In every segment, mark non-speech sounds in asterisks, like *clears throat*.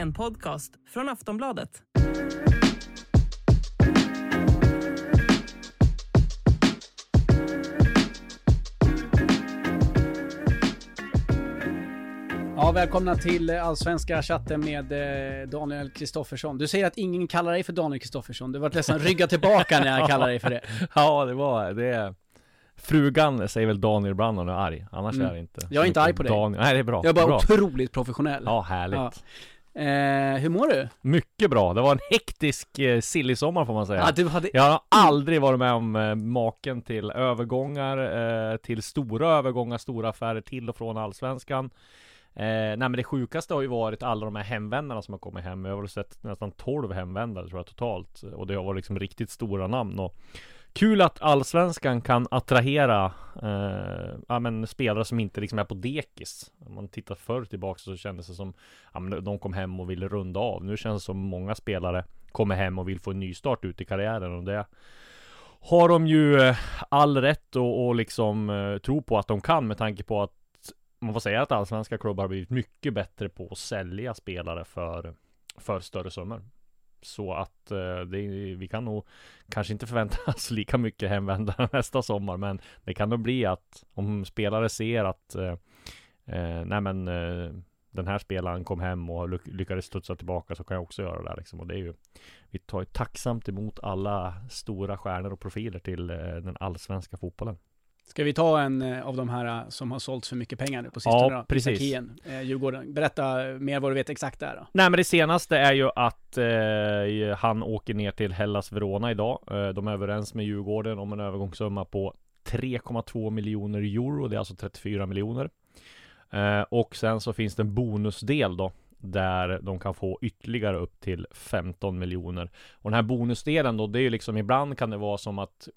En podcast från Aftonbladet. Ja, välkomna till Allsvenska chatten med eh, Daniel Kristoffersson. Du säger att ingen kallar dig för Daniel Kristoffersson. Du var nästan rygga tillbaka när jag *laughs* kallar dig för det. Ja, det var det. Frugan säger väl Daniel ibland när är arg, annars Mm. är det inte. Jag är inte arg på dig. Daniel. Nej, det är bra. Jag är bara bra. otroligt professionell. Ja, härligt. Ja. Eh, hur mår du? Mycket bra. Det var en hektisk eh, silly-sommar får man säga. Ja, du hade... Jag har aldrig varit med om eh, maken till övergångar, eh, till stora övergångar, stora affärer till och från Allsvenskan. Eh, nej men det sjukaste har ju varit alla de här hemvändarna som har kommit hem. Jag har väl sett nästan 12 hemvändare tror jag totalt. Och det har varit liksom riktigt stora namn. Och kul att Allsvenskan kan attrahera eh, ja, men spelare som inte liksom är på dekis. Om man tittar förr tillbaka så kändes det som ja, men de kom hem och ville runda av. Nu känns det som många spelare kommer hem och vill få en ny start ut i karriären och det har de ju eh, all rätt och, och liksom eh, tro på att de kan med tanke på att man får säga att allsvenska klubbar har blivit mycket bättre på att sälja spelare för, för större summor. Så att eh, det, vi kan nog kanske inte förvänta oss *laughs* lika mycket hemvändare *laughs* nästa sommar, men det kan nog bli att om spelare ser att eh, eh, nej men eh, den här spelaren kom hem och lyck- lyckades studsa tillbaka så kan jag också göra det liksom. Och det är ju Vi tar ju tacksamt emot alla stora stjärnor och profiler till eh, den allsvenska fotbollen. Ska vi ta en eh, av de här eh, som har sålts för mycket pengar nu på sistone Ja, då? precis. Sakien, eh, Djurgården. Berätta mer vad du vet exakt där då. Nej men det senaste är ju att eh, han åker ner till Hellas Verona idag. Eh, de är överens med Djurgården om en övergångssumma på 3,2 miljoner euro. Det är alltså 34 miljoner. Eh, och sen så finns det en bonusdel då. Där de kan få ytterligare upp till 15 miljoner. Och den här bonusdelen då, det är ju liksom ibland kan det vara som att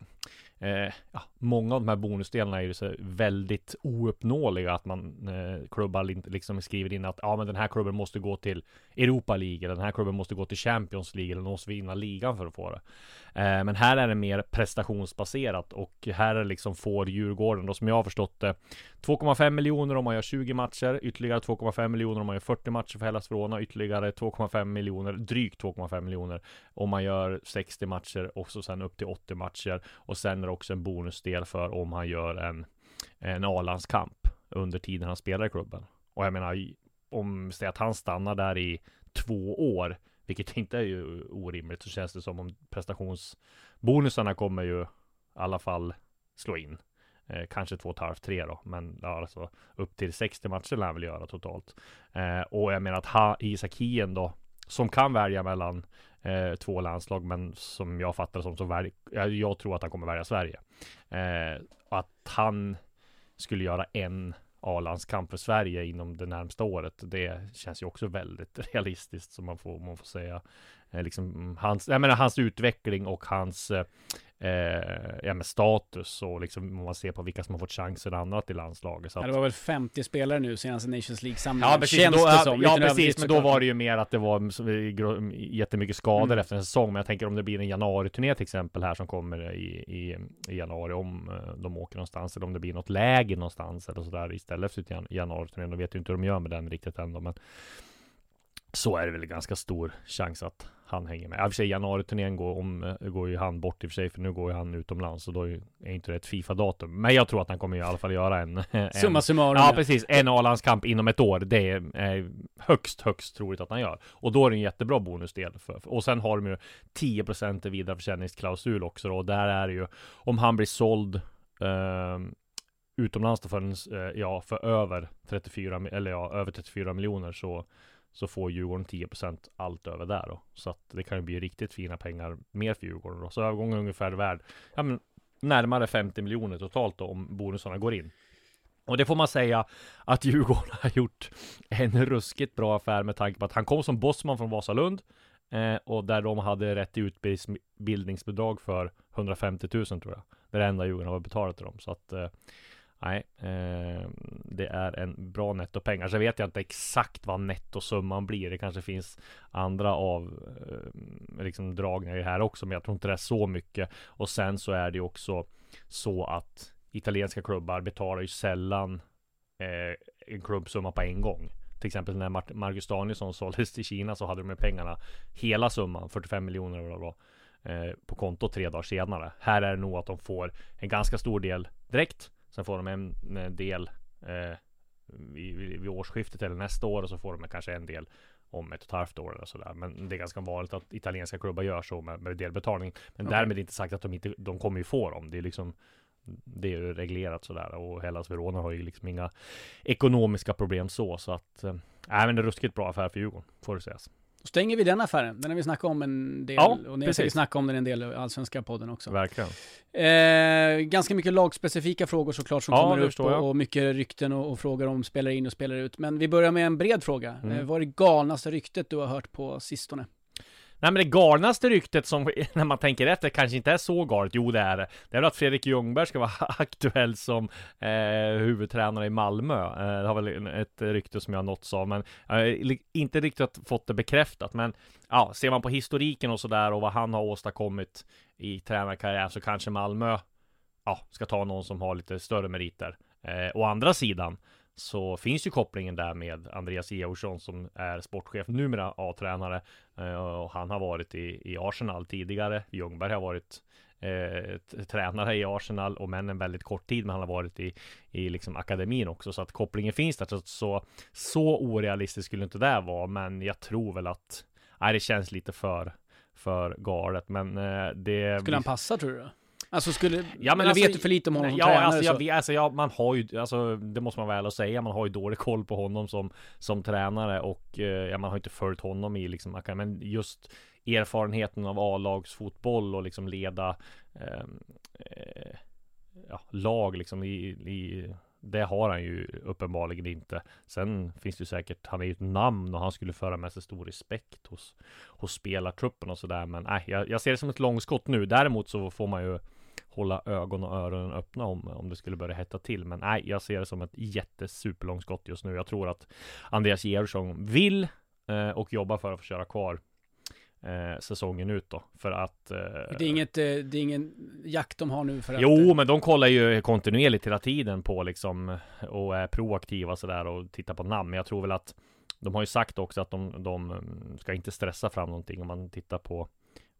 Eh, ja, många av de här bonusdelarna är ju så väldigt ouppnåeliga att man eh, klubbar liksom skriver in att ja men den här klubben måste gå till Europa League eller den här klubben måste gå till Champions League eller måste vinna ligan för att få det. Eh, men här är det mer prestationsbaserat och här är liksom får Djurgården då som jag har förstått det 2,5 miljoner om man gör 20 matcher, ytterligare 2,5 miljoner om man gör 40 matcher för Hellas Verona, ytterligare 2,5 miljoner, drygt 2,5 miljoner om man gör 60 matcher och så sen upp till 80 matcher och sen är det också en bonusdel för om han gör en, en A-landskamp under tiden han spelar i klubben. Och jag menar, om säg att han stannar där i två år, vilket *laughs* inte är ju orimligt, så känns det som om prestationsbonusarna kommer ju i alla fall slå in. Eh, kanske två och ett halvt, tre då, men ja, alltså upp till 60 matcher lär han väl göra totalt. Eh, och jag menar att ha, Isak Hien då, som kan välja mellan eh, två landslag, men som jag fattar det som så välj, jag, jag tror att han kommer välja Sverige. Eh, att han skulle göra en A-landskamp för Sverige inom det närmsta året. Det känns ju också väldigt *laughs* realistiskt som man får, man får säga. Eh, liksom mm, hans, jag menar hans utveckling och hans eh, eh, ja, men status och liksom om man ser på vilka som har fått chansen annat i landslaget. Så Ja, att, det var väl 50 spelare nu senaste Nations League-samlingen. Ja precis, då, ja, som. ja Lite precis, men då var det ju mer att det var gro- jättemycket skador Mm. efter en säsong. Men jag tänker om det blir en januari-turné till exempel här som kommer i, i, i januari om eh, de åker någonstans eller om det blir något läger någonstans eller sådär istället för jan- januari-turnén. De vet ju inte hur de gör med den riktigt ändå, men så är det väl ganska stor chans att han hänger med. I och för sig januari-turnén går, om, eh, går ju han bort i och för sig, för nu går ju han utomlands, så då är inte det ett Fifa-datum. Men jag tror att han kommer i alla fall göra en... *laughs* en Summa summarum. Ja precis, en A-landskamp inom ett år. Det är eh, högst, högst troligt att han gör. Och då är det en jättebra bonusdel. För, och sen har de ju 10% i vidareförsäljningsklausul också då. Och där är det ju, om han blir såld eh, utomlands då för, en, eh, ja, för över 34, mi- eller ja, över 34 miljoner så så får Djurgården 10% allt över där då. Så att det kan ju bli riktigt fina pengar mer för Djurgården då. Så övergången är ungefär värd, ja men närmare 50 miljoner totalt då, om bonusarna går in. Och det får man säga att Djurgården har gjort en ruskigt bra affär med tanke på att han kom som bossman från Vasalund eh, och där de hade rätt till utbildningsbidrag för 150 000 tror jag. Det är det enda Djurgården har betalat till dem. Så att eh, nej, eh, det är en bra nettopengar. Så vet jag inte exakt vad nettosumman blir. Det kanske finns andra av eh, liksom dragningar här också, men jag tror inte det är så mycket. Och sen så är det också så att italienska klubbar betalar ju sällan eh, en klubbsumma på en gång. Till exempel när Mar Marcus Danielsson såldes till Kina så hade de med pengarna hela summan, 45 miljoner eller vad eh, på konto tre dagar senare. Här är det nog att de får en ganska stor del direkt. Sen får de en, en del eh, vid, vid, årsskiftet eller nästa år och så får de kanske en del om ett och ett halvt år eller sådär. Men det är ganska vanligt att italienska klubbar gör så med, med delbetalning. Men okay. därmed inte sagt att de inte, de kommer ju få dem. Det är liksom det är ju reglerat sådär och Hellas Verona har ju liksom inga ekonomiska problem så så att äh, men det är ruskigt bra affär för Djurgården får det sägas. Då stänger vi den affären. Den har vi snackat om en del. Ja, och ni har säkert snackat om den en del i Allsvenska podden också. Verkligen. Eh, ganska mycket lagspecifika frågor såklart som ja, kommer upp och, och, mycket rykten och, och, frågor om spelare in och spelare ut. Men vi börjar med en bred fråga. Mm. Eh, vad är det galnaste ryktet du har hört på sistone? Nej men det galnaste ryktet som, *laughs* när man tänker efter, kanske inte är så galet. Jo det är det. Det är väl att Fredrik Ljungberg ska vara *laughs* aktuell som eh, huvudtränare i Malmö. Eh, det har väl ett rykte som jag har nåtts av, men eh, inte riktigt fått det bekräftat. Men ja, ser man på historiken och sådär och vad han har åstadkommit i tränarkarriär så kanske Malmö ja, ska ta någon som har lite större meriter. Eh, å andra sidan så finns ju kopplingen där med Andreas Georgsson som är sportchef, numera A-tränare. Eh, och han har varit i, i Arsenal tidigare. Ljungberg har varit eh, tränare i Arsenal och men en väldigt kort tid, men han har varit i, i liksom akademin också, så att kopplingen finns där. Så, så, så orealistiskt skulle inte det vara, men jag tror väl att nej, det känns lite för, för galet, men eh, det... Skulle han passa tror du? Alltså skulle, ja, men alltså, vet du för lite om honom som ja, tränare? Alltså, jag, alltså ja, man har ju, alltså det måste man väl säga, man har ju dålig koll på honom som, som tränare och eh, ja, man har inte följt honom i liksom, men just erfarenheten av A-lagsfotboll och liksom leda ehm, eh, ja, lag liksom i, i det har han ju uppenbarligen inte. Sen finns det ju säkert, han är ju ett namn och han skulle föra med sig stor respekt hos, hos spelartruppen och sådär. Men nej, jag, jag ser det som ett långskott nu. Däremot så får man ju hålla ögon och öronen öppna om, om det skulle börja hetta till. Men nej, jag ser det som ett jättesuperlångskott just nu. Jag tror att Andreas Georgsson vill eh, och jobbar för att få köra kvar eh, säsongen ut då. För att... Eh, det, är inget, eh, det är ingen jakt de har nu för att... Jo, men de kollar ju kontinuerligt hela tiden på liksom och är proaktiva sådär och tittar på namn. Men jag tror väl att de har ju sagt också att de, de ska inte stressa fram någonting om man tittar på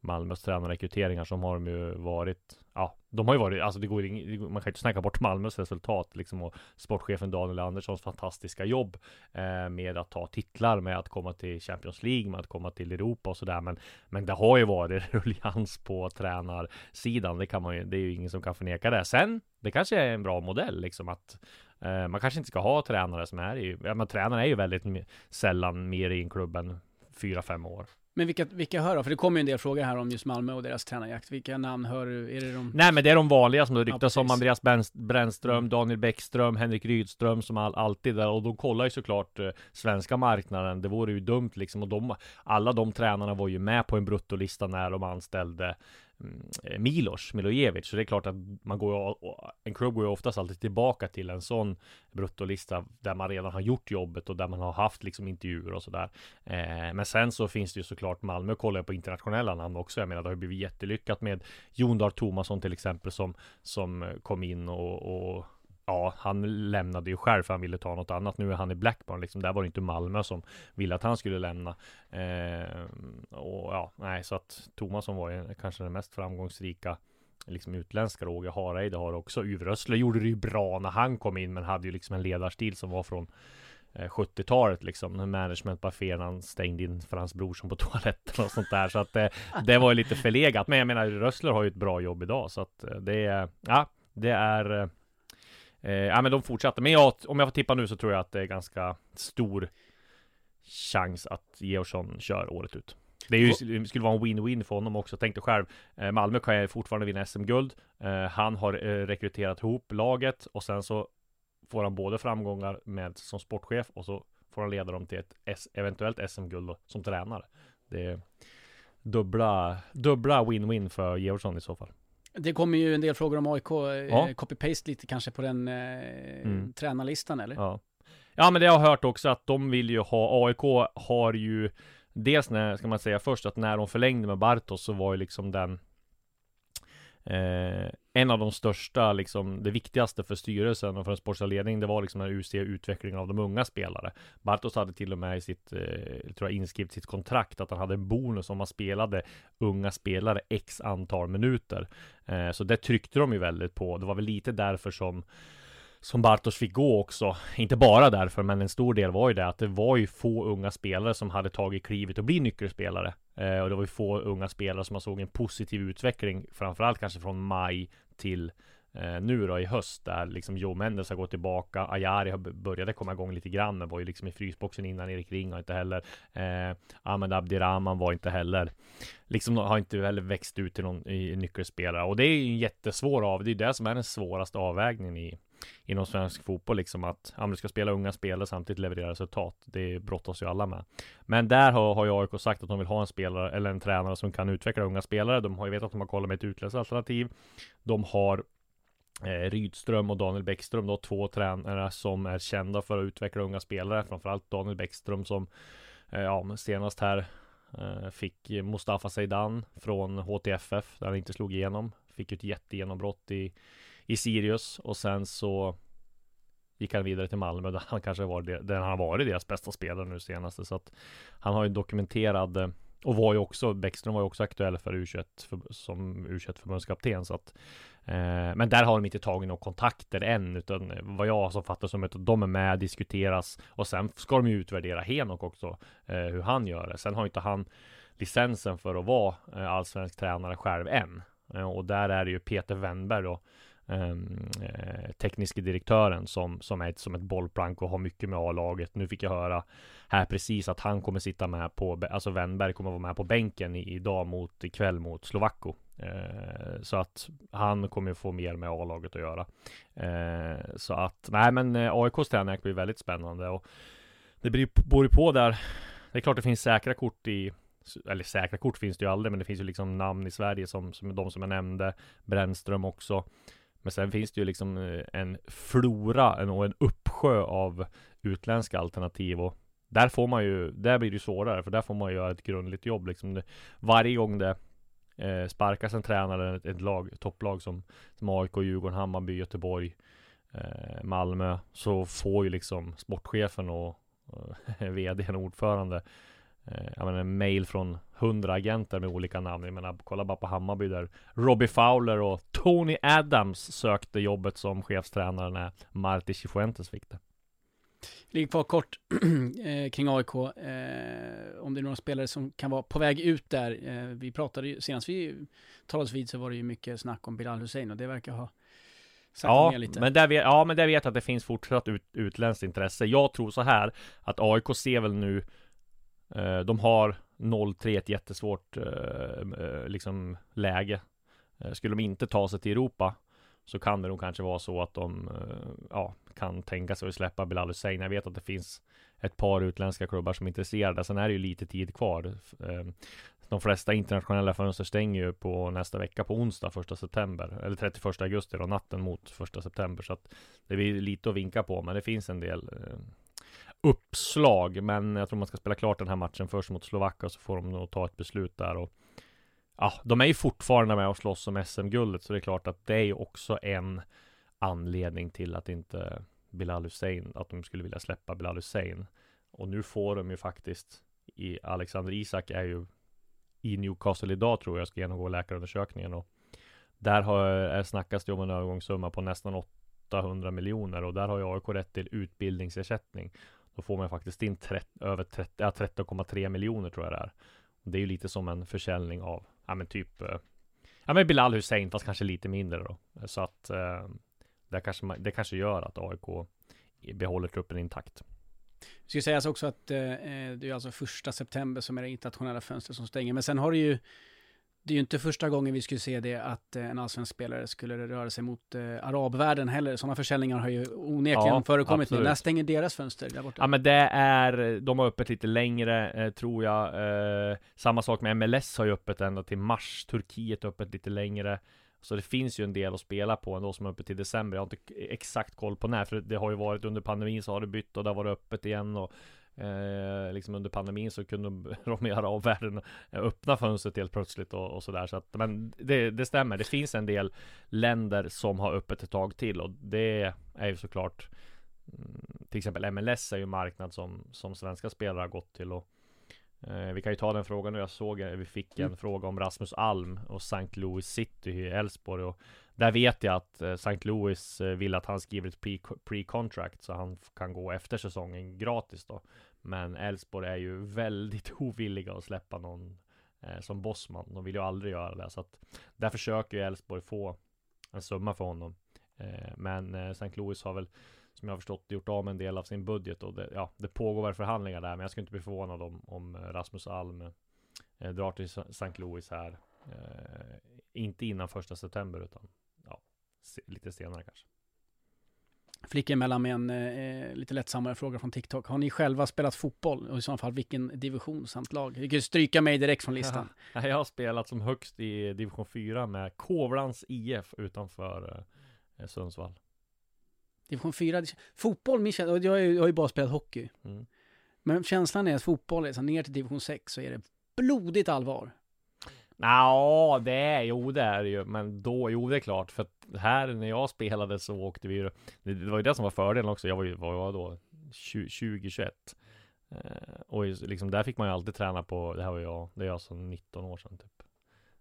Malmös tränarrekryteringar som har de ju varit Ja, de har ju varit, alltså det går ing, man kan ju inte snacka bort Malmös resultat liksom och sportchefen Daniel Anderssons fantastiska jobb eh, med att ta titlar, med att komma till Champions League, med att komma till Europa och sådär. Men, men det har ju varit *laughs* ruljans på tränarsidan. Det kan man ju, det är ju ingen som kan förneka det. Sen, det kanske är en bra modell liksom att eh, man kanske inte ska ha tränare som är i, ja men tränare är ju väldigt sällan mer i en klubb än fyra, fem år. Men vilka, vilka hör då? För det kommer ju en del frågor här om just Malmö och deras tränarjakt. Vilka namn hör du? Är det de... Nej men det är de vanliga som det ryktas ja, om. Andreas Brännström, mm. Daniel Bäckström, Henrik Rydström som all, alltid där. Och de kollar ju såklart eh, svenska marknaden. Det vore ju dumt liksom. Och de, alla de tränarna var ju med på en bruttolista när de anställde Eh, Milos Milojevic. Så det är klart att man går en klubb går ju oftast alltid tillbaka till en sån bruttolista där man redan har gjort jobbet och där man har haft liksom intervjuer och sådär. Eh, men sen så finns det ju såklart Malmö kollar jag på internationella namn också. Jag menar det har ju blivit jättelyckat med Jon Dahl Tomasson till exempel som som kom in och, och Ja, han lämnade ju själv för han ville ta något annat. Nu är han i Blackburn liksom. Där var det inte Malmö som ville att han skulle lämna. Eh, och ja, nej, så att Tomasson var ju kanske den mest framgångsrika liksom utländska Roger Hareide har också. Uwe Rössler gjorde det ju bra när han kom in, men hade ju liksom en ledarstil som var från eh, 70-talet liksom liksom Management Buffé han stängde in för hans bror som på *laughs* toaletten och sånt där Så att det, eh, det var ju lite förlegat Men jag menar Rössler har ju ett bra jobb idag Så att eh, det är Ja Det är eh, Eh, ja men de fortsatte, men jag, om jag får tippa nu så tror jag att det är ganska stor chans att Georgsson kör året ut. Det, ju, det skulle vara en win-win för honom också. Tänk dig själv, eh, Malmö kan ju fortfarande vinna SM-guld. Eh, han har eh, rekryterat ihop laget och sen så får han både framgångar med som sportchef och så får han leda dem till ett S eventuellt SM-guld som tränare. Det är dubbla, dubbla win-win för Georgsson i så fall. Det kommer ju en del frågor om AIK, ja. copy-paste lite kanske på den eh, mm. tränarlistan eller? Ja. ja, men det har jag hört också att de vill ju ha, AIK har ju Dels när, ska man säga först, att när de förlängde med Bartos så var ju liksom den eh, En av de största, liksom det viktigaste för styrelsen och för den sportsliga ledningen Det var liksom den UC utvecklingen av de unga spelare Bartos hade till och med i sitt, eh, tror jag inskrivet sitt kontrakt Att han hade en bonus om man spelade unga spelare x antal minuter eh, Så det tryckte de ju väldigt på Det var väl lite därför som som Bartos fick gå också. Inte bara därför, men en stor del var ju det att det var ju få unga spelare som hade tagit klivet och bli nyckelspelare. Eh, och det var ju få unga spelare som man såg en positiv utveckling, framförallt kanske från maj till eh, nu då i höst där liksom Joe Mendes har gått tillbaka. Ayari har börjat komma igång lite grann, men var ju liksom i frysboxen innan Erik Ring har inte heller. Eh, Ahmed Abdirahman var inte heller liksom har inte heller växt ut till någon i nyckelspelare och det är ju en jättesvår av. Det är det som är den svåraste avvägningen i inom svensk fotboll liksom att ja, du ska spela unga spelare samtidigt leverera resultat. Det brottas ju alla med. Men där har, har ju AIK sagt att de vill ha en spelare eller en tränare som kan utveckla unga spelare. De har ju vetat att de har kollat med ett utländskt alternativ. De har eh, Rydström och Daniel Bäckström då, två tränare som är kända för att utveckla unga spelare. Framförallt Daniel Bäckström som eh, ja, senast här eh, fick Mustafa Zeidan från HTFF där han inte slog igenom. Fick ett jättegenombrott i i Sirius och sen så gick han vidare till Malmö där han kanske var det, där han har varit deras bästa spelare nu senaste så att han har ju dokumenterad och var ju också Bäckström var ju också aktuell för U21 för, som U21 förbundskapten. Så att eh, Men där har de inte tagit några kontakter än utan vad jag som fattar som att de är med, diskuteras. Och sen ska de ju utvärdera Henok också eh, hur han gör det. Sen har inte han licensen för att vara eh, allsvensk tränare själv än. Eh, och där är det ju Peter Wennberg då Ehm, eh, tekniske direktören som, som är ett, som ett bollplank och har mycket med A-laget. Nu fick jag höra här precis att han kommer sitta med på, alltså Wennberg kommer vara med på bänken i, idag mot, ikväll mot Slovakko. Eh, så att han kommer få mer med A-laget att göra. Eh, så att, nej men eh, AIKs träning blir väldigt spännande och det beror ju på där. Det är klart det finns säkra kort i eller säkra kort finns det ju aldrig, men det finns ju liksom namn i Sverige som, som de som jag nämnde. Brännström också. Men sen finns det ju liksom eh, en flora och en uppsjö av utländska alternativ och där får man ju, där blir det svårare för där får man göra ett grundligt jobb liksom. Varje gång det eh, sparkas en tränare, ett, ett lag, topplag som, som AIK, Djurgården, Hammarby, Göteborg, eh, Malmö så får ju liksom sportchefen och och *laughs* vdn och ordförande jag menar, en mail från hundra agenter med olika namn. Jag menar, kolla bara på Hammarby där Robbie Fowler och Tony Adams sökte jobbet som chefstränare när Marti Cifuentes fick det. Ligger kvar kort *clears throat* eh, kring AIK. Eh, om det är några spelare som kan vara på väg ut där. Eh, vi pratade ju, senast vi talades vid så var det ju mycket snack om Bilal Hussein och det verkar ha Ja men, där vet, ja, men där vet jag att det finns fortsatt ut, utländskt intresse. Jag tror så här att AIK ser väl nu Eh, Eh, de har 0-3 ett jättesvårt eh, eh liksom läge. Eh, skulle de inte ta sig till Europa så kan det nog kanske vara så att de ja, kan tänka sig att släppa Bilal Hussein. Jag vet att det finns ett par utländska klubbar som är intresserade. Sen är det ju lite tid kvar. Ehm, de flesta internationella fönster stänger ju på nästa vecka på onsdag, första september. Eller 31 augusti då, natten mot första september. Så att det blir lite att vinka på, men det finns en del uppslag, men jag tror man ska spela klart den här matchen först mot Slovakien så får de nog ta ett beslut där och Ja, de är ju fortfarande med och slåss om SM-guldet så det är klart att det är också en anledning till att inte Bilal Hussein, att de skulle vilja släppa Bilal Hussein. Och nu får de ju faktiskt i Alexander Isak är ju i Newcastle idag tror jag ska genomgå läkarundersökningen och där har, eh, snackas det om en övergångssumma på nästan 800 miljoner och där har ju AIK rätt till utbildningsersättning. Då får man faktiskt in 30, över 30, ja, 13,3 miljoner tror jag det är. Det är ju lite som en försäljning av, ja men typ eh, Ja men Bilal Hussein fast kanske lite mindre då. Så att eh, det, kanske, det kanske gör att AIK behåller truppen intakt. Det ska sägas också att eh, eh, det är alltså första september som är det internationella fönstret som stänger. Men sen har det ju, det är ju inte första gången vi skulle se det att eh, en allsvensk spelare skulle röra sig mot eh, arabvärlden heller. Sådana försäljningar har ju onekligen Ja, förekommit nu. absolut. När stänger deras fönster där borta? Ja men det är, de har öppet lite längre eh, tror jag eh, Samma sak med MLS har ju öppet ända till mars Turkiet har öppet lite längre Så det finns ju en del att spela på ändå som är öppet till december Jag har inte exakt koll på när För det har ju varit under pandemin så har det bytt och det har varit öppet igen och eh, Liksom under pandemin så kunde de *laughs* i arabvärlden öppna fönstret helt plötsligt och, och sådär så att Men det, det stämmer, det finns en del länder som har öppet ett tag till och det är ju såklart Mm, till exempel MLS är ju en marknad som, som svenska spelare har gått till och eh, Vi kan ju ta den frågan nu, jag såg eh, vi fick en Mm. fråga om Rasmus Alm och St. Louis City i Elfsborg och där vet jag att eh, St. Louis eh, vill att han skriver ett pre-contract så han kan gå efter säsongen gratis då Men Elfsborg är ju väldigt *laughs* ovilliga att släppa någon eh, som bossman De vill ju aldrig göra det så att Där försöker ju Elfsborg få en summa för honom Men St. Louis har väl som jag har förstått gjort av med en del av sin budget och det, ja, det pågår väl förhandlingar där men jag skulle inte bli förvånad om, om Rasmus Alm drar till St. Louis här inte innan första september utan lite senare kanske. Flickar emellan med en eh, lite lättsammare fråga från TikTok. Har ni själva spelat fotboll? Och i så fall vilken division samt lag? Vi kan ju stryka mig direkt från listan. *laughs* Jag har spelat som högst i division 4 med Kovlans IF utanför eh, Sundsvall. Division 4. det- Fotboll, min känsla, jag har ju- jag har ju bara spelat hockey. Mm. Men känslan är att fotboll är så ner till division 6 så är det blodigt allvar. Ja, det är, jo det är det ju, men då, jo det är klart, för att här när jag spelade så åkte vi ju, det, det var ju det som var fördelen också, jag var ju, vad var jag då, 20-21 eh, Och liksom där fick man ju alltid träna på, det här var jag, det är jag som 19 år sedan typ.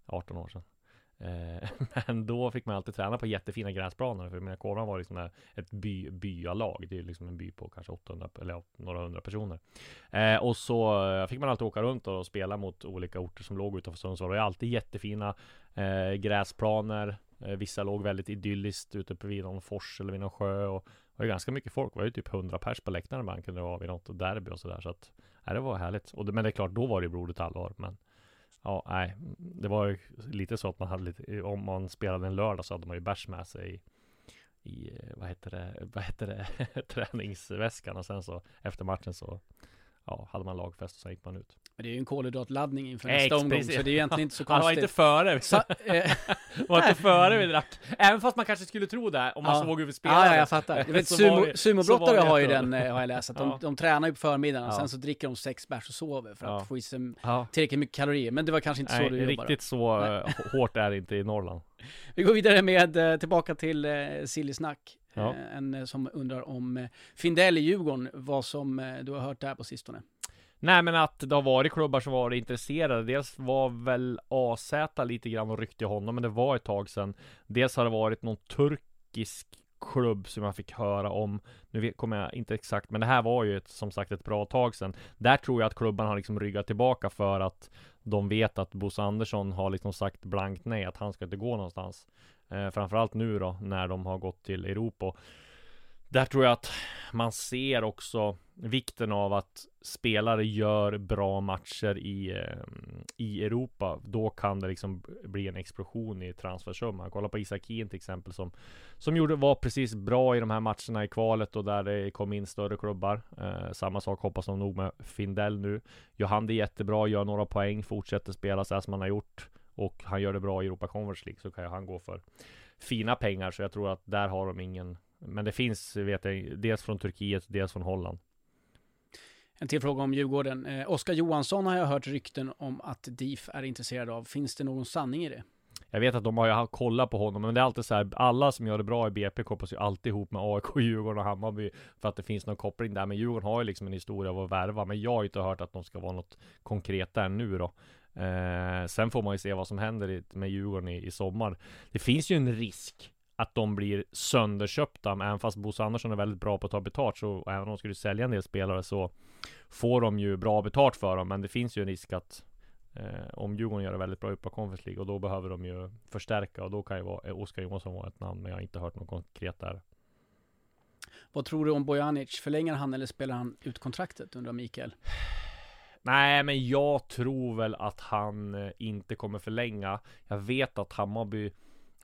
18 år sedan. Eh, *laughs* men då fick man alltid träna på jättefina gräsplaner, för mina kåran var liksom ett by, byalag, det är ju liksom en by på kanske 800, eller några hundra personer Eh, och så eh, fick man alltid åka runt och spela mot olika orter som låg utanför Sundsvall. Det är alltid jättefina eh, gräsplaner. Eh, vissa låg väldigt idylliskt ute på vid någon fors eller vid någon sjö. Och det var ju ganska mycket folk. Det var ju typ 100 pers på läktaren man kunde vara vid något derby och sådär. Så att, ja, det var härligt. Och det, men det är klart, då var det ju blodigt allvar. Men ja, nej, det var ju lite så att man hade lite, om man spelade en lördag så hade man ju bärs med sig i, i vad heter det, vad heter det, *laughs* träningsväskan och sen så efter matchen så ja, hade man lagfest och sen gick man ut. Men det är ju en kolhydratladdning inför Ex, nästa omgång, precis. så det är ju egentligen inte så *laughs* Han var konstigt. inte före, Sa, *laughs* eh, var inte före vi drack. Även fast man kanske skulle tro det om man Ja. såg hur vi spelade. ja, ja, jag fattar. *laughs* Du vet, Så sumo, sumobrottare så har ju den, eh, har jag läst, att de, Ja. de tränar ju på förmiddagen och sen så dricker de sex bärs och sover för att få i sig tillräckligt mycket kalorier. Men det var kanske inte så Nej, du jobbade. riktigt så eh, hårt är det inte i Norrland. Vi går vidare med, eh, tillbaka till Silly Snack. En som undrar om Findell i Djurgården, vad som du har hört där på sistone. Nej men att det har varit klubbar som varit intresserade. Dels var väl AZ lite grann och ryckte i honom Men det var ett tag sedan. Dels har det varit någon turkisk klubb som jag fick höra om. Nu kommer jag inte exakt Men det här var ju ett, som sagt ett bra tag sedan. Där tror jag att klubban har liksom ryggat tillbaka för att De vet att Bosse Andersson har liksom sagt blankt nej Att han ska inte gå någonstans. Eh, Framförallt nu då när de har gått till Europa där tror jag att man ser också vikten av att spelare gör bra matcher i, eh, i Europa. Då kan det liksom bli en explosion i transfersumman. Kolla på Isak till exempel som, som gjorde, var precis bra i de här matcherna i kvalet och där det kom in större klubbar. Eh, samma sak hoppas de nog med Findell nu. Johan, det är jättebra, gör några poäng, fortsätter spela så här som han har gjort och han gör det bra i Europa Conference League så kan ju han gå för fina pengar så jag tror att där har de ingen men det finns, vet jag, dels från Turkiet, dels från Holland. En till fråga om Djurgården. Eh, Oskar Johansson har jag hört rykten om att DIF är intresserad av. Finns det någon sanning i det? Jag vet att de har ju kollat på honom, men det är alltid så här, alla som gör det bra i BP kopplas ju alltid ihop med AIK, *laughs* Djurgården och Hammarby för att det finns någon koppling där. Men Djurgården har ju liksom en historia av att värva, men jag har inte hört att de ska vara något konkret där nu då. Eh, sen får man ju se vad som händer med Djurgården i, i sommar. Det finns ju en risk att de blir sönderköpta, men även fast Bosse Andersson är väldigt bra på att ta betalt så även om de skulle sälja en del spelare så får de ju bra betalt för dem, men det finns ju en risk att eh, om Djurgården gör det väldigt bra upp på Conference League och då behöver de ju förstärka och då kan ju vara, Oskar Johansson vara ett namn, men jag har inte hört något konkret där. Vad tror du om Bojanic? Förlänger han eller spelar han ut kontraktet, undrar Mikael? *sighs* Nej, men jag tror väl att han eh, inte kommer förlänga. Jag vet att Hammarby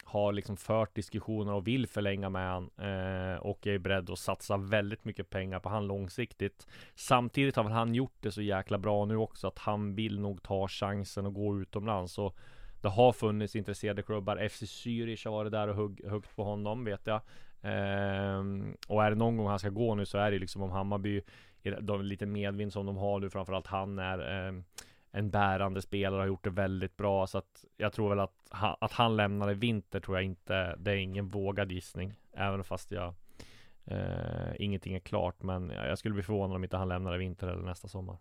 har liksom fört diskussioner och vill förlänga med han eh, och är beredd att satsa väldigt mycket pengar på han långsiktigt. Samtidigt har väl han gjort det så jäkla bra nu också att han vill nog ta chansen och gå utomlands. Och det har funnits intresserade klubbar. FC Zürich har varit där och hugg, huggt på honom vet jag. Eh, och är det någon gång han ska gå nu så är det liksom om Hammarby de lite medvind som de har nu framförallt han är eh, en bärande spelare har gjort det väldigt bra så att jag tror väl att, att han lämnar i vinter tror jag inte det är ingen vågad gissning även fast jag eh, ingenting är klart men jag skulle bli förvånad om inte han lämnar i vinter eller nästa sommar.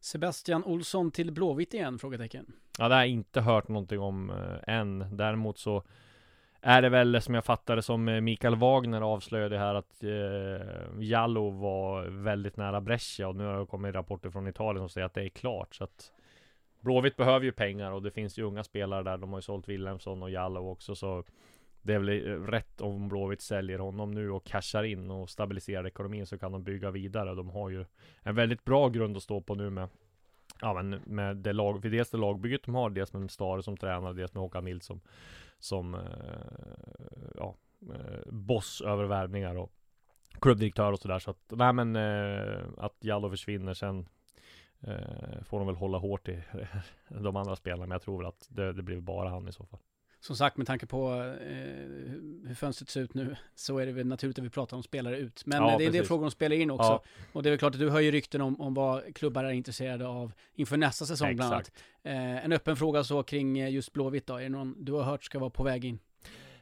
Sebastian Olsson till Blåvitt igen? Frågetecken. Ja, det har jag inte hört någonting om eh, än. Däremot så är det väl som jag fattade som eh, Mikael Wagner avslöjade här att eh, Jallo var väldigt nära Brescia och nu har det kommit rapporter från Italien som säger att det är klart så att Blåvitt behöver ju pengar och det finns ju unga spelare där. De har ju sålt Wilhelmsson och Jallo också så det är väl eh, rätt om Blåvitt säljer honom nu och cashar in och stabiliserar ekonomin så kan de bygga vidare. De har ju en väldigt bra grund att stå på nu med Ja men med det lag, för dels det lagbygget de har, dels med Stare som tränare, dels med Håkan Nilsson som eh, ja, eh, boss över värvningar och klubbdirektör och sådär. Så att, nej men eh, att Jallo försvinner sen eh, får de väl hålla hårt i *laughs* de andra spelarna. Men jag tror väl att det, det blir bara han i så fall. Som sagt, med tanke på eh, hur fönstret ser ut nu så är det väl naturligt att vi pratar om spelare ut. Men ja, det är en del frågor de spelar in också. Ja. Och det är väl klart att du ju rykten om, om vad klubbar är intresserade av inför nästa säsong Exakt. bland annat. Eh, en öppen fråga så kring just Blåvitt då. Är det någon du har hört ska vara på väg in?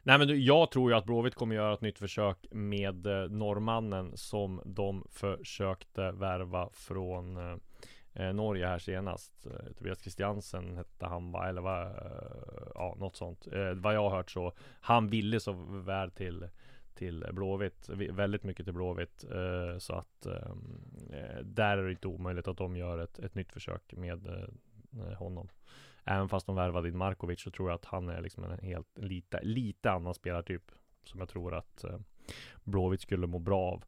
Nej men jag tror ju att Blåvitt kommer göra ett nytt försök med eh, norrmannen som de försökte värva från eh, eh, Eh, Norge här senast. Eh, Tobias Christiansen hette han va? Eller vad? Eh, ja, något sånt. Eh, vad jag har hört så. Han ville så väl till till Blåvitt, väldigt mycket till Blåvitt. Eh, så att ehm, där är det inte omöjligt att de gör ett, ett nytt försök med honom. Även fast de värvade in Markovic så tror jag att han är liksom en helt lite, lite annan spelartyp. Som jag tror att Blåvitt skulle må bra av.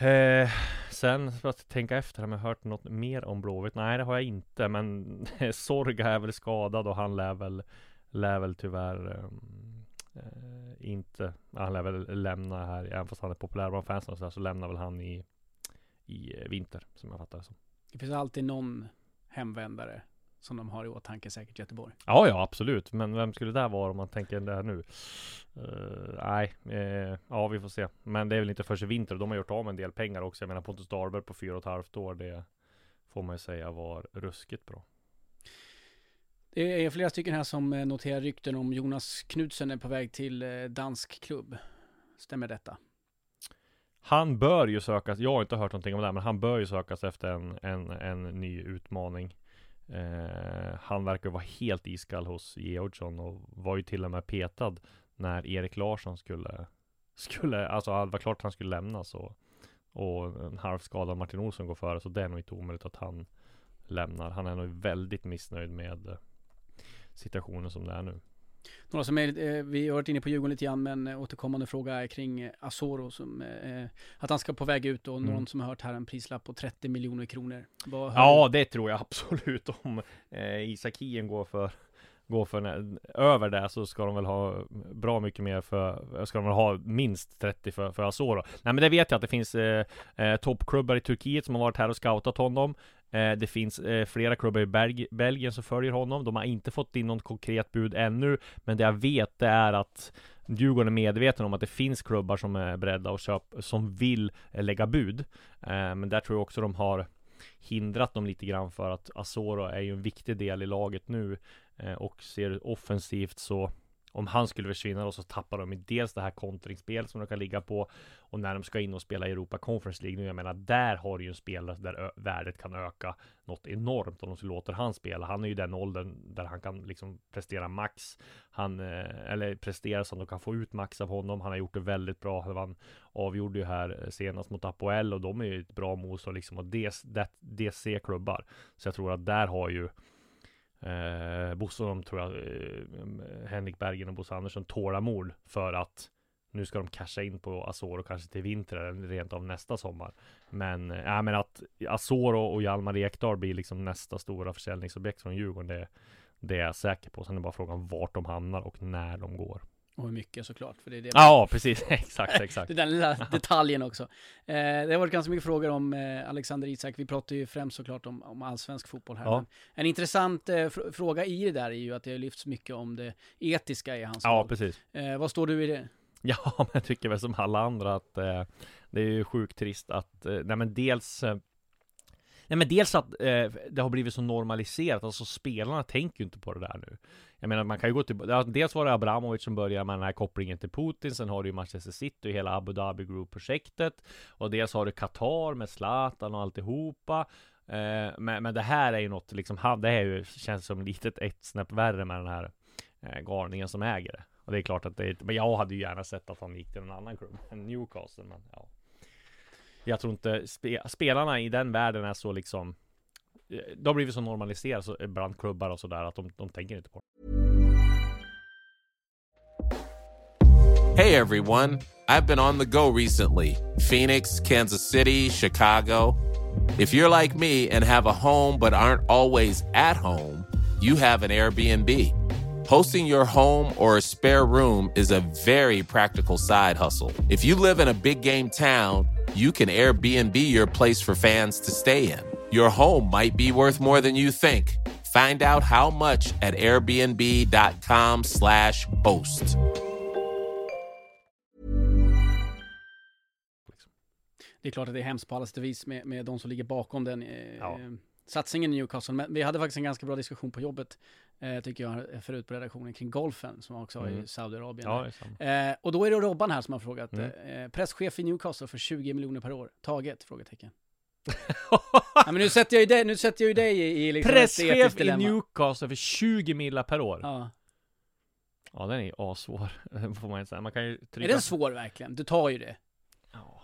Eh, sen för att tänka efter, har jag hört något mer om Blåvitt? Nej det har jag inte men *laughs* Sorga är väl skadad och han lär väl Lär väl tyvärr ehm, eh, Inte Han lär väl lämna här Även fast han är populär bland fansen och så, där, så lämnar väl han i I eh, vinter som jag fattar det som Det finns alltid någon hemvändare som de har i åtanke säkert Göteborg. Ja, ja absolut. Men vem skulle det vara om man tänker det här nu? Uh, nej, uh, ja vi får se. Men det är väl inte först i vinter. De har gjort av med en del pengar också. Jag menar Pontus Dahlberg på fyra och ett halvt år. Det får man ju säga var ruskigt bra. Det är flera stycken här som eh, noterar rykten om Jonas Knudsen är på väg till dansk klubb. Stämmer detta? Han bör ju sökas, jag har inte hört någonting om det, men han bör ju sökas efter en, en, en ny utmaning. Eh, han verkar vara helt iskall hos Georgsson och var ju till och med petad när Erik Larsson skulle, skulle alltså det var klart att han skulle lämna så och en halvskadad Martin Olsson går före så det är nog inte omöjligt att han lämnar. Han är nog väldigt missnöjd med eh, situationen som det är nu. Några som är, eh, vi har varit inne på Djurgården lite grann, men återkommande fråga är kring eh, Asoro som, eh, att han ska på väg ut och mm. någon som har hört här en prislapp på 30 miljoner kronor. ja, det tror jag *laughs* absolut om eh, Isak Hien går för Gå för en, över det så ska de väl ha bra mycket mer för, ska de väl ha minst 30 för, för Asoro. Nej men det vet jag att det finns eh, eh, toppklubbar i Turkiet som har varit här och scoutat honom. Eh, det finns eh, flera klubbar i Belg Belgien som följer honom. De har inte fått in något konkret bud ännu, men det jag vet det är att Djurgården är medveten om att det finns klubbar som är beredda att köpa, som vill eh, lägga bud. Eh, men där tror jag också de har hindrat dem lite grann för att Asoro är ju en viktig del i laget nu Eh, och ser offensivt så om han skulle försvinna då så tappar de dels det här kontringsspel som de kan ligga på och när de ska in och spela i Europa Conference League nu, jag menar där har du ju en spelare där värdet kan öka något enormt om de låter han spela. Han är ju den åldern där han kan liksom prestera max. Han, eh, eller prestera så att de kan få ut max av honom. Han har gjort det väldigt bra. Han avgjorde ju här eh, senast mot Apoel och de är ju ett bra motstånd liksom och DC-klubbar. Så jag tror att där har ju Eh, Bosse, de tror jag, eh, Henrik Bergen och Bosse Andersson tålamod för att nu ska de casha in på Azor och kanske till vintern eller rent av nästa sommar. Men, äh, men att Azor och Hjalmar Ekdal blir liksom nästa stora försäljningsobjekt från Djurgården, det, det är jag säker på. Sen är det bara frågan vart de hamnar och när de går. Och hur mycket såklart, för det är det Ja, precis. *laughs* exakt, *laughs* exakt. det är den lilla detaljen också. Eh, det har varit ganska mycket frågor om eh, Alexander Isak. Vi pratar ju främst såklart om, om allsvensk fotboll här. Ja. En intressant eh, fr- fråga i det där är ju att det har lyfts mycket om det etiska i hans Ja, roll. precis. Eh, vad står du i det? Ja, *laughs* men jag tycker väl som alla andra att eh, det är ju sjukt trist att, eh, nej men dels eh, Nej men dels att eh, det har blivit så normaliserat, alltså spelarna tänker ju inte på det där nu. Jag menar man kan ju gå till, ja, dels var det Abramovic som började med den här kopplingen till Putin, sen har du ju Manchester City och hela Abu Dhabi Group-projektet. Och dels har du Qatar med Zlatan och alltihopa. Eh, men, men det här är ju något liksom, det är ju, känns som litet ett snäpp värre med den här eh, galningen som äger det. Och det är klart att det är, men jag hade ju gärna sett att han gick till en annan klubb än Newcastle, men ja. Jag tror inte spe, spelarna i den världen är så liksom eh, De har blivit så normaliserade så, bland klubbar och sådär att de, de tänker inte på det. Hey everyone, I've been on the go recently Phoenix, Kansas City, Chicago. If you're like me and have a home but aren't always at home, you have an Airbnb. Hosting your home or a spare room is a very practical side hustle. If you live in a big game town, you can Airbnb your place for fans to stay in. Your home might be worth more than you think. Find out how much at airbnb.com/slash host. Det är klart att det är hemskt på alla sätt och vis med, med de som ligger bakom den eh, Ja. satsningen i Newcastle. Men vi hade faktiskt en ganska bra diskussion på jobbet, eh, tycker jag, förut på redaktionen kring golfen som också har i Mm. Saudiarabien. Ja. Eh, och då är det Robban här som har frågat, Mm. eh, presschef i Newcastle för 20 miljoner per år, taget? Frågetecken. Ja, men nu sätter jag ju dig, nu sätter jag ju dig i, i liksom Presschef i. Newcastle för 20 millar per år. Ja, Ja. den är ju assvår. *laughs* Får man säga. Man kan ju Är trygga... den svår verkligen? Du tar ju det. Ja.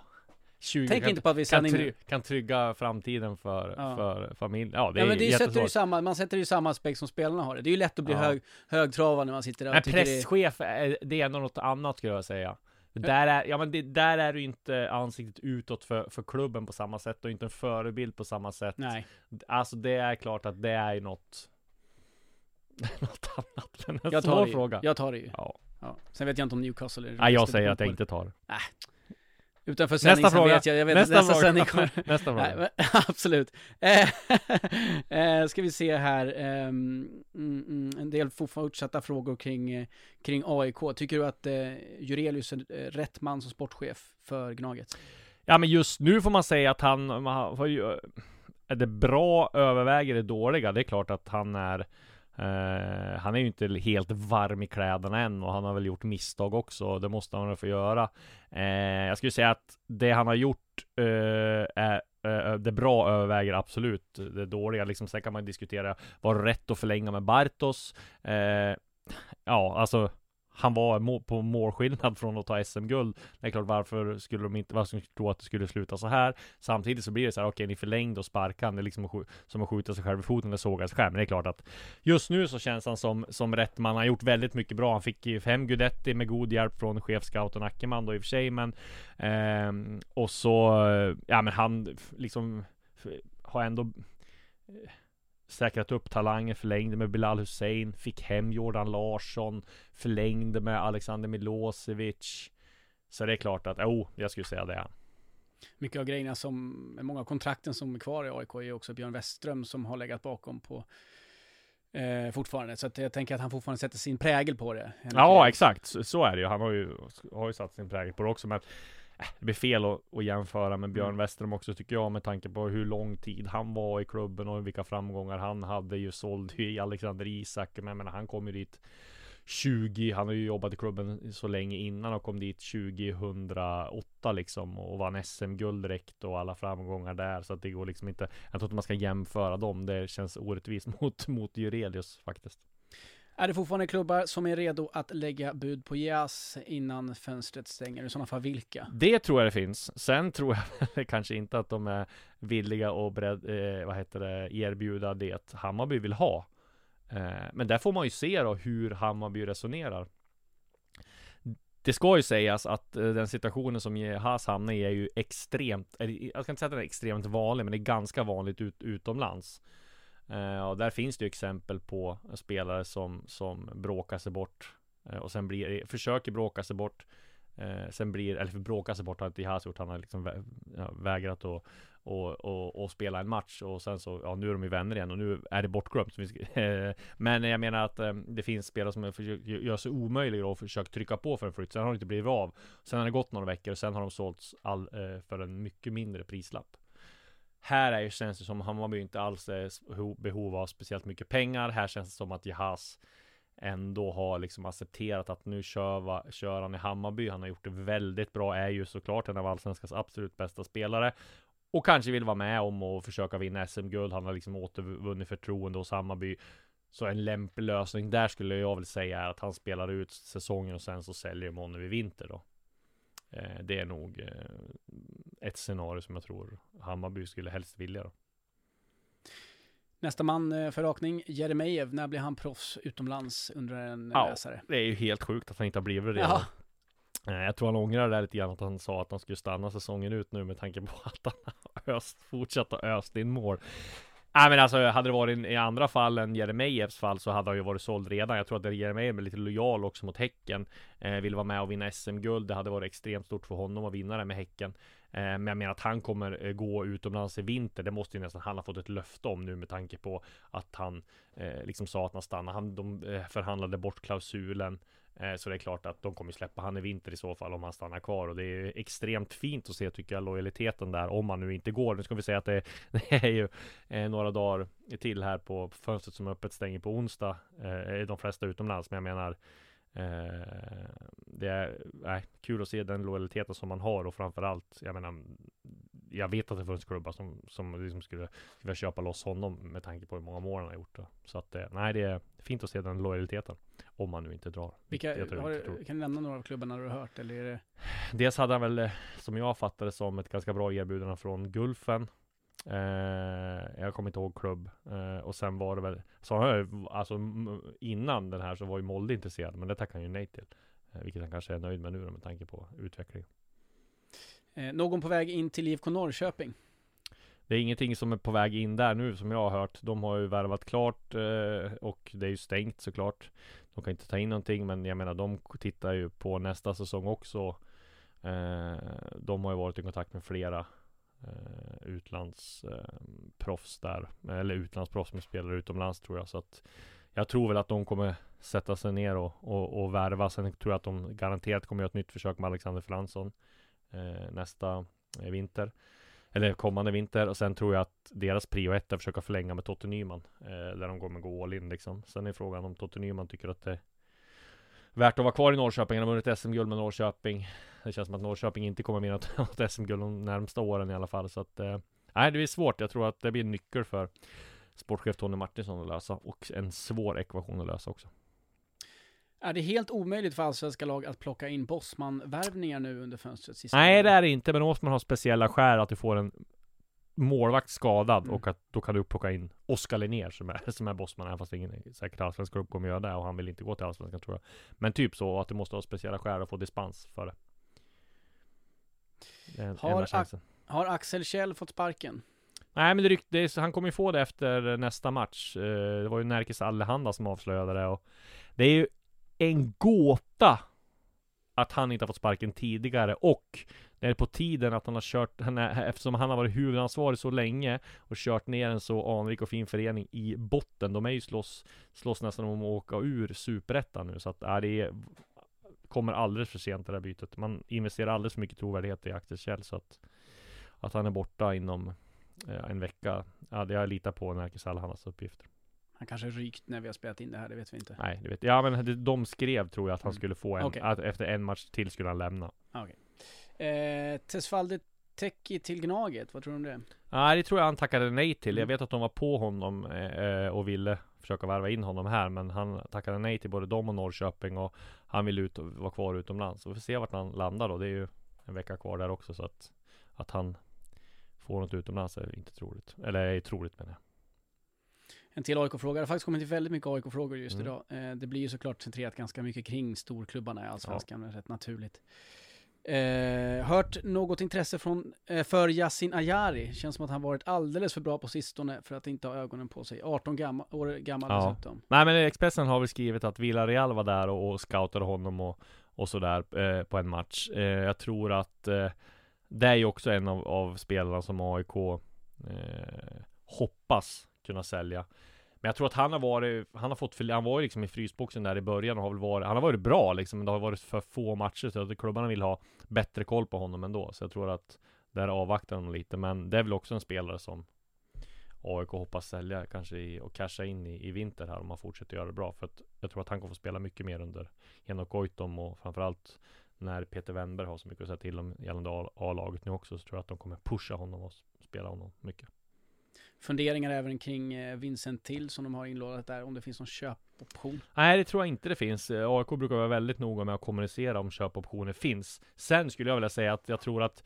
20 Tänk kan, inte på att vi kan, try, kan trygga framtiden för, Ja. för familj. Ja, det Ja är men det sätter ju jättesvårt. samma, man sätter ju samma aspekt som spelarna har det. Det är ju lätt att bli Ja. hög, högtravad när man sitter där Men tycker det är... presschef, är, det är ändå något annat skulle jag säga. Där är, ja men det, där är du inte ansiktet utåt för, för klubben på samma sätt och inte en förebild på samma sätt. Nej. Alltså det är klart att det är något *laughs* Något annat, men en Jag tar svår det fråga. Jag tar det ju. Ja. Ja. Sen vet jag inte om Newcastle är Nej, jag säger att jag inte tar. Utanför sändning Nästa fråga. vet jag, jag vet Nästa nästa, nästa fråga. sändning kommer. *laughs* Nästa fråga. Nej, men, *laughs* absolut. Eh, *laughs* eh, ska vi se här. mm, mm, en del fo- fortsatta frågor kring, eh, kring AIK. Tycker du att eh, Jurelius är eh, rätt man som sportchef för Gnaget? Ja men just nu får man säga att han, man är det bra överväger det dåliga? Det är klart att han är Eh, han är ju inte helt varm i kläderna än och han har väl gjort misstag också. Det måste han väl få göra. Eh, jag skulle säga att det han har gjort eh, är eh, eh, det bra överväger absolut det dåliga. Liksom, sen kan man diskutera, var det rätt att förlänga med Bartos? Eh, ja, alltså han var på målskillnad från att ta SM-guld. Det är klart, varför skulle de inte, varför skulle de tro att det skulle sluta så här? Samtidigt så blir det så här, okej, ni förlängde och sparkade, det är liksom som att skjuta sig själv i foten eller såga sig själv. Men det är klart att just nu så känns han som, som rätt man. Han har gjort väldigt mycket bra. Han fick ju fem Gudetti med god hjälp från chefscouten Ackerman då i och för sig, men eh, och så, ja men han liksom har ändå eh, säkrat upp talanger, förlängde med Bilal Hussein, fick hem Jordan Larsson, förlängde med Alexander Milosevic. Så det är klart att, oh, jag skulle säga det. Mycket av grejerna som, många av kontrakten som är kvar i AIK är också Björn Westström som har legat bakom på eh, fortfarande. Så att jag tänker att han fortfarande sätter sin prägel på det. Ja, exakt. Så, är det ju. Han har ju, har ju satt sin prägel på det också, men det blir fel att, att jämföra med Björn Mm. Westerholm också tycker jag med tanke på hur lång tid han var i klubben och vilka framgångar han hade ju såld i Alexander Isak. Men jag menar, han kom ju dit 20, han har ju jobbat i klubben så länge innan och kom dit 2008 liksom och vann SM-guld direkt och alla framgångar där så att det går liksom inte Jag tror inte man ska jämföra dem, det känns orättvist *laughs* mot, mot Jurelius faktiskt är det fortfarande klubbar som är redo att lägga bud på Jas innan fönstret stänger? I sådana fall vilka? Det tror jag det finns. Sen tror jag *laughs* kanske inte att de är villiga och beredd, eh, vad heter det, erbjuda det Hammarby vill ha. Eh, men där får man ju se då hur Hammarby resonerar. Det ska ju sägas att eh, den situationen som Haas hamnar i är ju extremt, jag ska inte säga att den är extremt vanlig, men det är ganska vanligt ut, utomlands. Eh, och där finns det ju exempel på spelare som, som bråkar sig bort eh, och sen blir, försöker bråka sig bort Eh, sen blir, eller bråka sig bort har inte Jihas gjort, han har liksom vä vägrat att och, och, och, spela en match och sen så, ja nu är de ju vänner igen och nu är det bortglömt. Eh, men jag menar att eh, det finns spelare som gör göra sig omöjliga och försöker trycka på för en flytt. Sen har det inte blivit av. Sen har det gått några veckor och sen har de sålts all, eh, för en mycket mindre prislapp. Här är ju, känns det som Hammarby inte alls eh, är behov av speciellt mycket pengar. Här känns det som att Jahas ändå har liksom accepterat att nu kör, kör han i Hammarby. Han har gjort det väldigt bra, är ju såklart en av allsvenskans absolut bästa spelare. Och kanske vill vara med om och försöka vinna SM-guld. Han har liksom återvunnit förtroende hos Hammarby. Så en lämplig lösning där skulle jag väl säga är att han spelar ut säsongen och sen så säljer man honom i vinter då. Eh, det är nog eh, ett scenario som jag tror Hammarby skulle helst vilja då. Nästa man eh, för rakning, Jeremejeff. När blir han proffs utomlands, undrar en ja, läsare. Det är ju helt sjukt att han inte har blivit det. Ja. Jag tror han ångrar det lite grann att han sa att han skulle stanna säsongen ut nu med tanke på att han *laughs* har öst, fortsatt att öst in mål. Nej men alltså hade det varit i andra fall än Jeremejeffs fall så hade han ju varit såld redan. Jag tror att Jeremejeff är lite lojal också mot Häcken. Eh, vill vara med och vinna SM-guld. Det hade varit extremt stort för honom att vinna det med Häcken. Eh, men jag menar att han kommer eh, gå utomlands i vinter. Det måste ju nästan han ha fått ett löfte om nu med tanke på att han eh, liksom sa att han stannar. Han, de eh, förhandlade bort klausulen. Eh, så det är klart att de kommer släppa han i vinter i så fall om han stannar kvar och det är extremt fint att se tycker jag lojaliteten där om han nu inte går. Nu ska vi säga att det, *laughs* är ju eh, några dagar till här på fönstret som är öppet stänger på onsdag. Eh, de flesta utomlands, men jag menar det är äh, kul att se den lojaliteten som man har och framförallt, jag menar, jag vet att det finns klubbar som, som liksom skulle vilja köpa loss honom med tanke på hur många mål han har gjort. Då. Så att, eh, nej, det är fint att se den lojaliteten. Om man nu inte drar. Vilka, har, kan du nämna några av klubbarna du har hört? Eller är det... Dels hade han väl, eh, som jag fattade som ett ganska bra erbjudande från Gulfen. Eh, jag kommer inte ihåg klubb. Eh, och sen var det väl, så han, alltså innan den här så var ju Molde intresserad, men det tackade han ju nej till. Eh, vilket han kanske är nöjd med nu med tanke på utvecklingen. Eh, någon på väg in till IFK Norrköping? Det är ingenting som är på väg in där nu som jag har hört. De har ju värvat klart eh, och det är ju stängt såklart. De kan inte ta in någonting, men jag menar de tittar ju på nästa säsong också. Eh, de har ju varit i kontakt med flera eh, utlandsproffs eh, där. Eller utlandsproffs som spelar utomlands tror jag. Så att jag tror väl att de kommer sätta sig ner och, och, och värva. Sen tror jag att de garanterat kommer göra ett nytt försök med Alexander Fransson eh, Eh, nästa eh, vinter. Eller kommande vinter. Och sen tror jag att deras prio ett är att försöka förlänga med Totte Nyman. Eh, där de kommer gå all in liksom. Sen är frågan om Totte Nyman tycker att det Är värt att vara kvar i Norrköping. Han har vunnit SM-guld med Norrköping. Det känns som att Norrköping inte kommer vinna *laughs* något SM-guld de närmsta åren i alla fall. Så att, eh, nej, det blir svårt. Jag tror att det blir en nyckel för sportchef Tony Martinsson att lösa och en svår ekvation att lösa också. Är det helt omöjligt för allsvenska lag att plocka in Bosman-värvningar nu under fönstret? Sista Nej, det är det inte, men då måste man ha speciella skäl att du får en målvakt skadad mm. och att då kan du plocka in Oskar Linnér som är, som är bossman, även fast ingen säkert allsvensk klubb kommer göra det och han vill inte gå till allsvenskan tror jag. Men typ så att du måste ha speciella skäl att få dispens för det. det har, har Axel Kjell fått sparken? Nej men det ryktes, han kommer ju få det efter nästa match. Eh, det var ju Närkes Allehanda som avslöjade det och Det är ju en gåta att han inte har fått sparken tidigare och det är på tiden att han har kört, han är, eftersom han har varit huvudansvarig så länge och kört ner en så anrik och fin förening i botten. De är ju slåss, slåss nästan om att åka ur superettan nu så att äh, är det kommer alldeles för sent det där bytet. Man investerar alldeles för mycket trovärdighet i Axel Kjell så att att han är borta inom eh, en vecka. Ja, det jag litar på Närkes Allhandas uppgifter. Han kanske rykt när vi har spelat in det här, det vet vi inte. Nej, det vet jag. Ja, men de skrev tror jag att han mm. skulle få en, okay. att efter en match till skulle han lämna. Okay. Eh, Tesfalde Teki till Gnaget, vad tror du om det? Nej, det tror jag han tackade nej till. Jag mm. vet att de var på honom eh, och ville försöka värva in honom här, men han tackade nej till både dem och Norrköping och han vill ut och vara kvar utomlands. Så vi får se vart han landar då. Det är ju en vecka kvar där också, så att, att han får något utomlands är inte troligt. Eller är troligt menar jag. En till AIK-fråga. Det har faktiskt kommit väldigt mycket AIK-frågor just Mm. idag. Eh, det blir ju såklart centrerat ganska mycket kring storklubbarna i Allsvenskan, ja. rätt naturligt. Eh, hört något intresse från, eh, för Yasin Ayari. Känns som att han varit alldeles för bra på sistone för att inte ha ögonen på sig. 18 gammal, år gammal Ja. dessutom. Nej men Expressen har väl skrivit att Villarreal var där och, och scoutade honom och, och sådär eh, på en match. Eh, jag tror att eh, det är ju också en av, av spelarna som AIK eh, hoppas kunna sälja. Men jag tror att han har varit, han har fått han var ju liksom i frysboxen där i början och har väl varit, han har varit bra liksom, men det har varit för få matcher så att klubbarna vill ha bättre koll på honom ändå. Så jag tror att där avvaktar de lite, men det är väl också en spelare som AIK hoppas sälja kanske i, och casha in i, i vinter här om man fortsätter göra det bra. För att jag tror att han kommer få spela mycket mer under Henok Goitom och framförallt när Peter Wennberg har så mycket att säga till om gällande A-laget nu också så tror jag att de kommer pusha honom och spela honom mycket. Funderingar även kring eh, Vincent Till som de har inlådat där, om det finns någon köpoption. Nej, det tror jag inte det finns. Eh, AIK brukar vara väldigt noga med att kommunicera om köpoptioner finns. Sen skulle jag vilja säga att jag tror att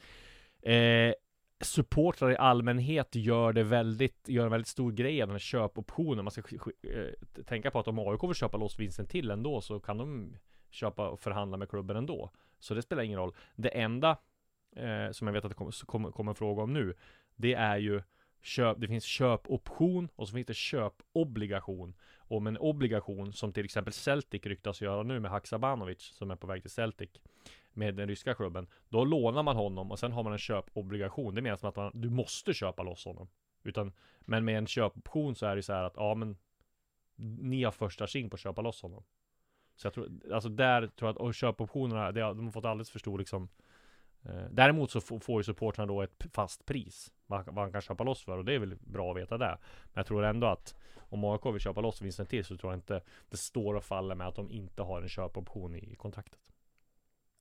eh, supportrar i allmänhet gör det väldigt, gör en väldigt stor grej av den här köpoptionen. Man ska eh, tänka på att om AIK vill köpa loss Vincent till ändå så kan de köpa och förhandla med klubben ändå. Så det spelar ingen roll. Det enda eh, som jag vet att det kommer, kom, kom en fråga om nu, det är ju köp, det finns köpoption och så finns det köpobligation. Och med en obligation som till exempel Celtic ryktas göra nu med Haksabanovic som är på väg till Celtic med den ryska klubben. Då lånar man honom och sen har man en köpobligation. Det menar som att man, du måste köpa loss honom. Utan, men med en köpoption så är det så här att ja men ni har första tjing på att köpa loss honom. Så jag tror, alltså där tror jag att och köpoptionerna, det, de har fått alldeles för stor liksom eh, Däremot så får, ju supportrarna då ett fast pris vad, han kan köpa loss för och det är väl bra att veta det. Men jag tror ändå att om AIK vill köpa loss Vincent till så tror jag inte det står och faller med att de inte har en köpoption i kontraktet.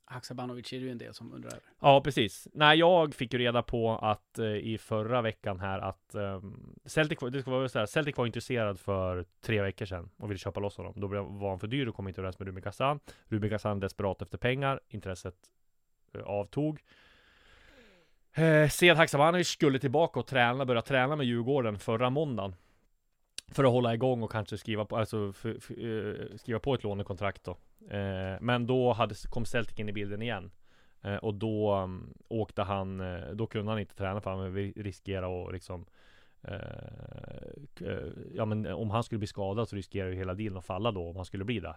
Haksabanovic är det ju en del som undrar. Ja, precis. Nej, jag fick ju reda på att eh, i förra veckan här att um, Celtic, det ska vara så här, Celtic var intresserad för tre veckor sedan och ville köpa loss honom. Då var han för dyr och kom inte överens med Rubin Kazan. Rubin Kazan desperat efter pengar. Intresset eh, Eh, avtog. Eh, Sead Haksabanovic skulle tillbaka och träna, börja träna med Djurgården förra måndagen. För att hålla igång och kanske skriva på, alltså, för, för, eh, skriva på ett lånekontrakt då. Eh, men då hade, kom Celtic in i bilden igen. Eh, och då um, åkte han, eh, då kunde han inte träna för han riskerade att liksom Eh, ja men eh, om han skulle bli skadad så riskerar ju hela dealen att falla då om han skulle bli det.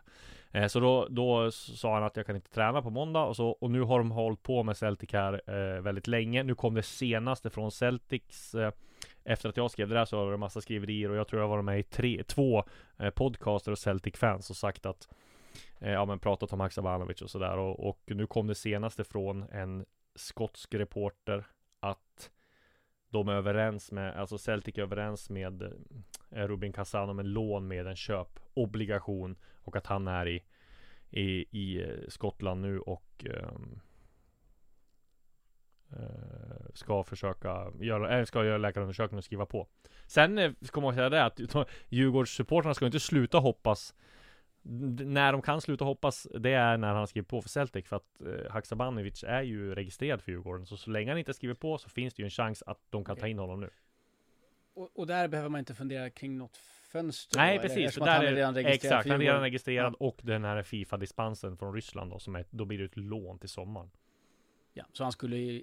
Eh, så då, då sa han att jag kan inte träna på måndag och så och nu har de hållit på med Celtic här eh, väldigt länge. Nu kom det senaste från Celtics eh, efter att jag skrev det där så har det en massa skriverier och jag tror jag var med i tre, två eh, podcaster och Celtic-fans och sagt att eh, Ja men pratat om Haksabanovic och sådär och, och nu kom det senaste från en skotsk reporter att de är överens med, alltså Celtic är överens med eh, Rubin Kazan om en lån med en köpobligation och att han är i i, i eh, Skottland nu och um, ska försöka göra, eller ska göra läkarundersökning och skriva på. Sen kommer ska man säga det att *laughs* Djurgårdssupportrarna ska inte sluta hoppas när de kan sluta hoppas Det är när han skriver på för Celtic För att eh, Haksabanovic är ju registrerad för Djurgården Så så länge han inte skriver på så finns det ju en chans att de kan ta Okej. in honom nu. Och, och där behöver man inte fundera kring något fönster Nej då, precis, där han är redan registrerad exakt, han är redan registrerad och den här Fifa-dispensen från Ryssland då som är, då blir det ett lån till sommaren. Ja, så han skulle ju,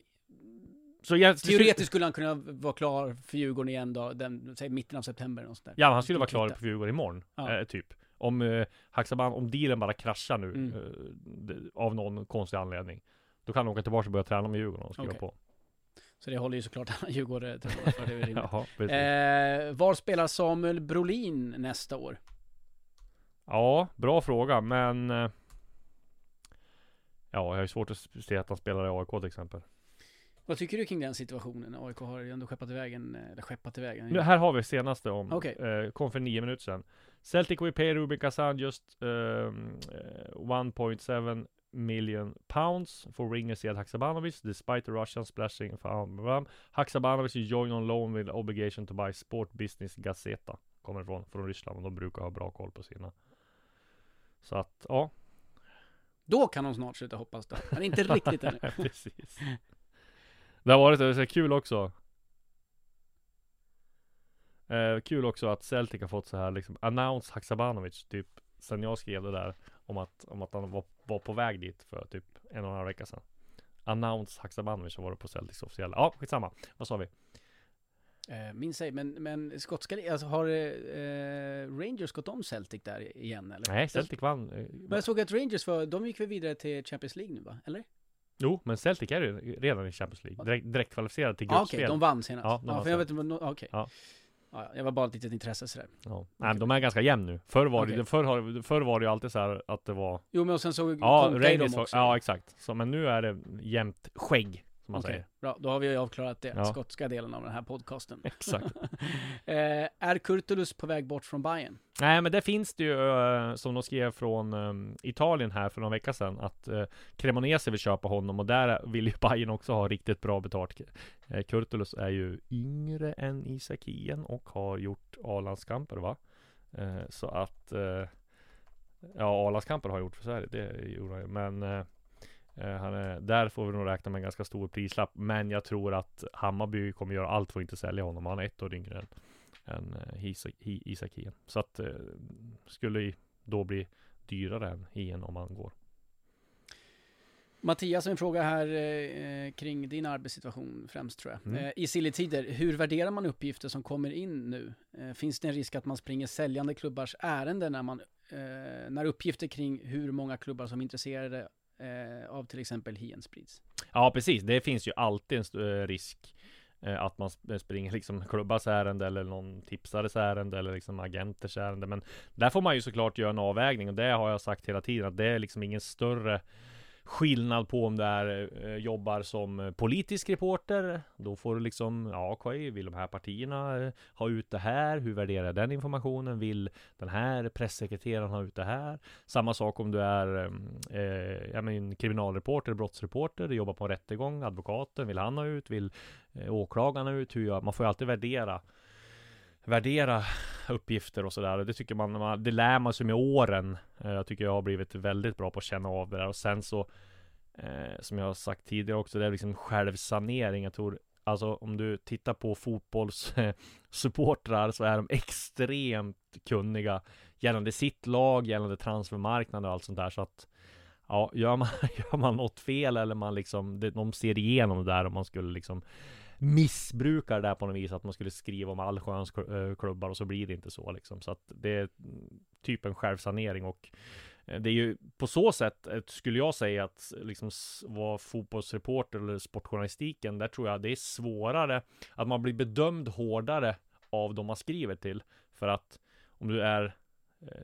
Så jag, teoretiskt skulle han kunna vara klar för Djurgården igen då, den, säg mitten av september något sånt där. Ja, han skulle vara klar på Djurgården imorgon, Ja. eh, typ Om eh, Haksaban, om dealen bara kraschar nu Mm. eh, Av någon konstig anledning Då kan han åka tillbaka och börja träna med Djurgården och skriva Okej. på Så det håller ju såklart alla Djurgårdare för, det är rimligt. *laughs* Jaha. Eh, var spelar Samuel Brolin nästa år? Ja, bra fråga, men eh, Ja, jag har ju svårt att se att han spelar i AIK till exempel Vad tycker du kring den situationen? AIK har ju ändå skeppat iväg en, eller skeppat iväg en. Nu, här har vi senaste om, Okej. eh, kom för nio minuter sedan Celtic will pay Rubin Kazan just um, eh, 1.7 million pounds for ringer Sead Haksabanovic despite the Russian splashing for Haksabanovic is joined on loan with obligation to buy Sport Business Gazeta Kommer från, från Ryssland och de brukar ha bra koll på sina Så att, ja Då kan de snart sluta hoppas då. Men inte riktigt ännu. *laughs* Precis Det har varit så kul också Eh, kul också att Celtic har fått så här liksom Announce Haksabanovic typ Sen jag skrev det där Om att, om att han var, var på väg dit för typ en och en halv vecka sedan Announce Haksabanovic har varit på Celtics officiella Ja, skitsamma Vad sa vi? Eh, minns ej, men, men skotska, alltså har eh, Rangers gått om Celtic där igen eller? Nej, Celtic vann eh, Men jag såg att Rangers var, de gick väl vidare till Champions League nu va? Eller? Jo, men Celtic är ju redan i Champions League Direkt, direkt kvalificerade till Ah, gruppspel Okej, de vann senast. Ja, Ja, de vann för jag vet inte, okej. Ja. Ja, jag var bara ett litet intresse sådär. Ja. Nej, de är ganska jämn nu Förr var, Okej. det, förr, förr var det ju alltid så här att det var Jo, men och sen så Ja, Rangers var, också. ja exakt så, Men nu är det jämnt skägg Som man Okej, säger bra. Då har vi avklarat det. Ja. Skotska delen av den här podcasten. *laughs* Exakt *laughs* eh, är Kurtulus på väg bort från Bayern? Nej men det finns det ju eh, Som de skrev från eh, Italien här för några veckor sedan Att Cremonese vill köpa honom Och där vill ju Bayern också ha riktigt bra betalt uh, Kurtulus är ju yngre än Isakien Och har gjort A-landskamper va? Eh, så att eh, Ja A-landskamper har han gjort för Sverige Det gjorde han ju Men eh, eh, han är, där får vi nog räkna med en ganska stor prislapp Men jag tror att Hammarby kommer göra allt för att inte sälja honom Han är ett år yngre än än eh, Isak- Hi- Isak Hien. Så att eh, skulle då bli dyrare än Hien om man går. Mattias har en fråga här eh, kring din arbetssituation främst tror jag. Mm. Eh, I silly-tider, hur värderar man uppgifter som kommer in nu? Eh, finns det en risk att man springer säljande klubbars ärende när, man, eh, när uppgifter kring hur många klubbar som är intresserade eh, av till exempel Hien sprids? Ja precis, det finns ju alltid en eh, risk eh, att man springer liksom *laughs* klubbars ärende eller någon tipsares ärende eller liksom agenters ärende. Men där får man ju såklart göra en avvägning och det har jag sagt hela tiden att det är liksom ingen större skillnad på om du är, eh, jobbar som eh, politisk reporter. Då får du liksom, ja okej, vill de här partierna eh, ha ut det här? Hur värderar jag den informationen? Vill den här pressekreteraren ha ut det här? Samma sak om du är eh, eh jag men, kriminalreporter, brottsreporter, du jobbar på en rättegång, advokaten, vill han ha ut? Vill eh, åklagaren ha ut? Hur gör? man får ju alltid värdera värdera uppgifter och sådär. Det tycker man, det lär man sig med åren. Eh, jag tycker jag har blivit väldigt bra på att känna av det där. Och sen så, eh, som jag har sagt tidigare också, det är liksom självsanering. Jag tror, alltså om du tittar på fotbollssupportrar eh, så är de extremt kunniga gällande sitt lag, gällande transfermarknaden och allt sånt där. Så att Ja, gör man, *laughs* gör man något fel eller man liksom, de ser igenom det där om man skulle liksom missbrukar det där på något vis att man skulle skriva om allsköns eh, klubbar och så blir det inte så liksom. Så att det är typ en självsanering och eh, det är ju på så sätt eh, skulle jag säga att liksom vara fotbollsreporter eller sportjournalistiken, där tror jag det är svårare att man blir bedömd hårdare av de man skriver till. För att om du är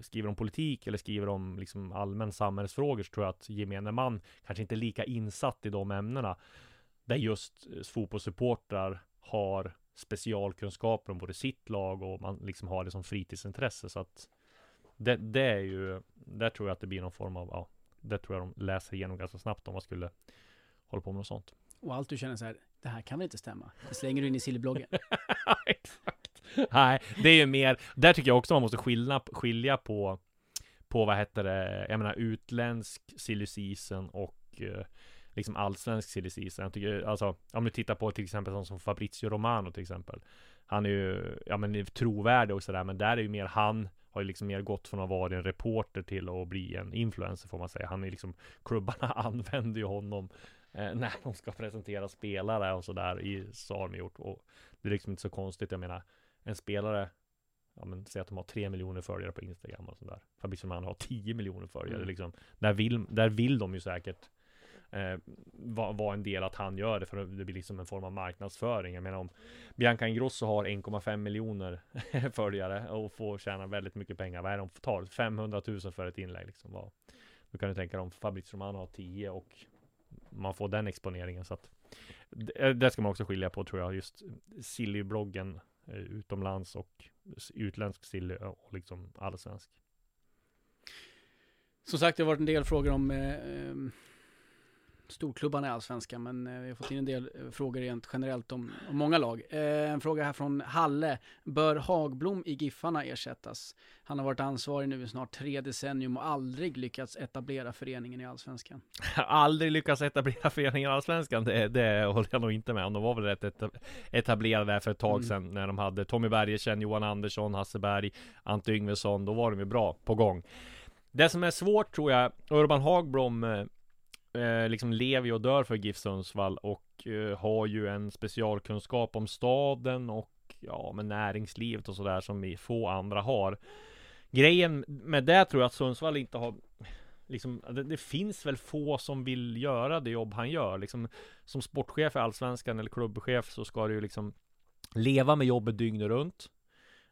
skriver om politik eller skriver om liksom allmän samhällsfrågor så tror jag att gemene man kanske inte är lika insatt i de ämnena där just eh, fotbollssupportrar har specialkunskaper om både sitt lag och man liksom har det som fritidsintresse så att det, det är ju, där tror jag att det blir någon form av, ja, det tror jag de läser igenom ganska snabbt om man skulle hålla på med något sånt. Och allt du känner så här, det här kan väl inte stämma? Det slänger du in i sillybloggen. *laughs* Exakt. Nej, det är ju mer, där tycker jag också man måste skilja, skilja på, på vad heter det, jag menar utländsk silly season och eh, liksom allsvensk silly season. Jag tycker, alltså, om du tittar på till exempel sån som Fabrizio Romano till exempel. Han är ju, ja men trovärdig och sådär, men där är ju mer han har ju liksom mer gått från att vara en reporter till att bli en influencer får man säga. Han är liksom, klubbarna *laughs* använder ju honom eh, när de ska presentera spelare och sådär i, så har de gjort. Och det är liksom inte så konstigt, jag menar, en spelare Ja men säg att de har tre miljoner följare på Instagram och sådär Fabrizio Romano har 10 miljoner följare Mm. liksom Där vill, där vill de ju säkert eh, vara vara en del att han gör det för det blir liksom en form av marknadsföring. Jag menar om Bianca Ingrosso har 1,5 miljoner *laughs* följare och får tjäna väldigt mycket pengar Vad är det de tar? 500 000 för ett inlägg liksom. Vad, Då kan du tänka dig om Fabrizio Romano har 10 och Man får den exponeringen. Så att det, eh, det ska man också skilja på tror jag. Just Silly-bloggen eh, utomlands och utländsk silly och liksom allsvensk. Som sagt, det har varit en del frågor om eh, eh storklubbarna i Allsvenskan, men eh, vi har fått in en del eh, frågor rent generellt om, om många lag. Eh, en fråga här från Halle. Bör Hagblom i Giffarna ersättas? Han har varit ansvarig nu i snart tre decennium och aldrig lyckats etablera föreningen i Allsvenskan. *laughs* aldrig lyckats etablera föreningen i Allsvenskan, det, det håller jag nog inte med om. De var väl rätt eta- etablerade där för ett tag Mm. sedan när de hade Tommy Bergersen, Johan Andersson, Hasse Berg, Ante Yngvesson. Då var de ju bra på gång. Det som är svårt tror jag, Urban Hagblom eh, liksom lever ju och dör för GIF Sundsvall och eh, har ju en specialkunskap om staden och ja, med näringslivet och sådär som vi få andra har. Grejen med det tror jag att Sundsvall inte har Liksom, det, det finns väl få som vill göra det jobb han gör. Liksom, som sportchef i Allsvenskan eller klubbchef så ska du ju liksom leva med jobbet dygnet runt.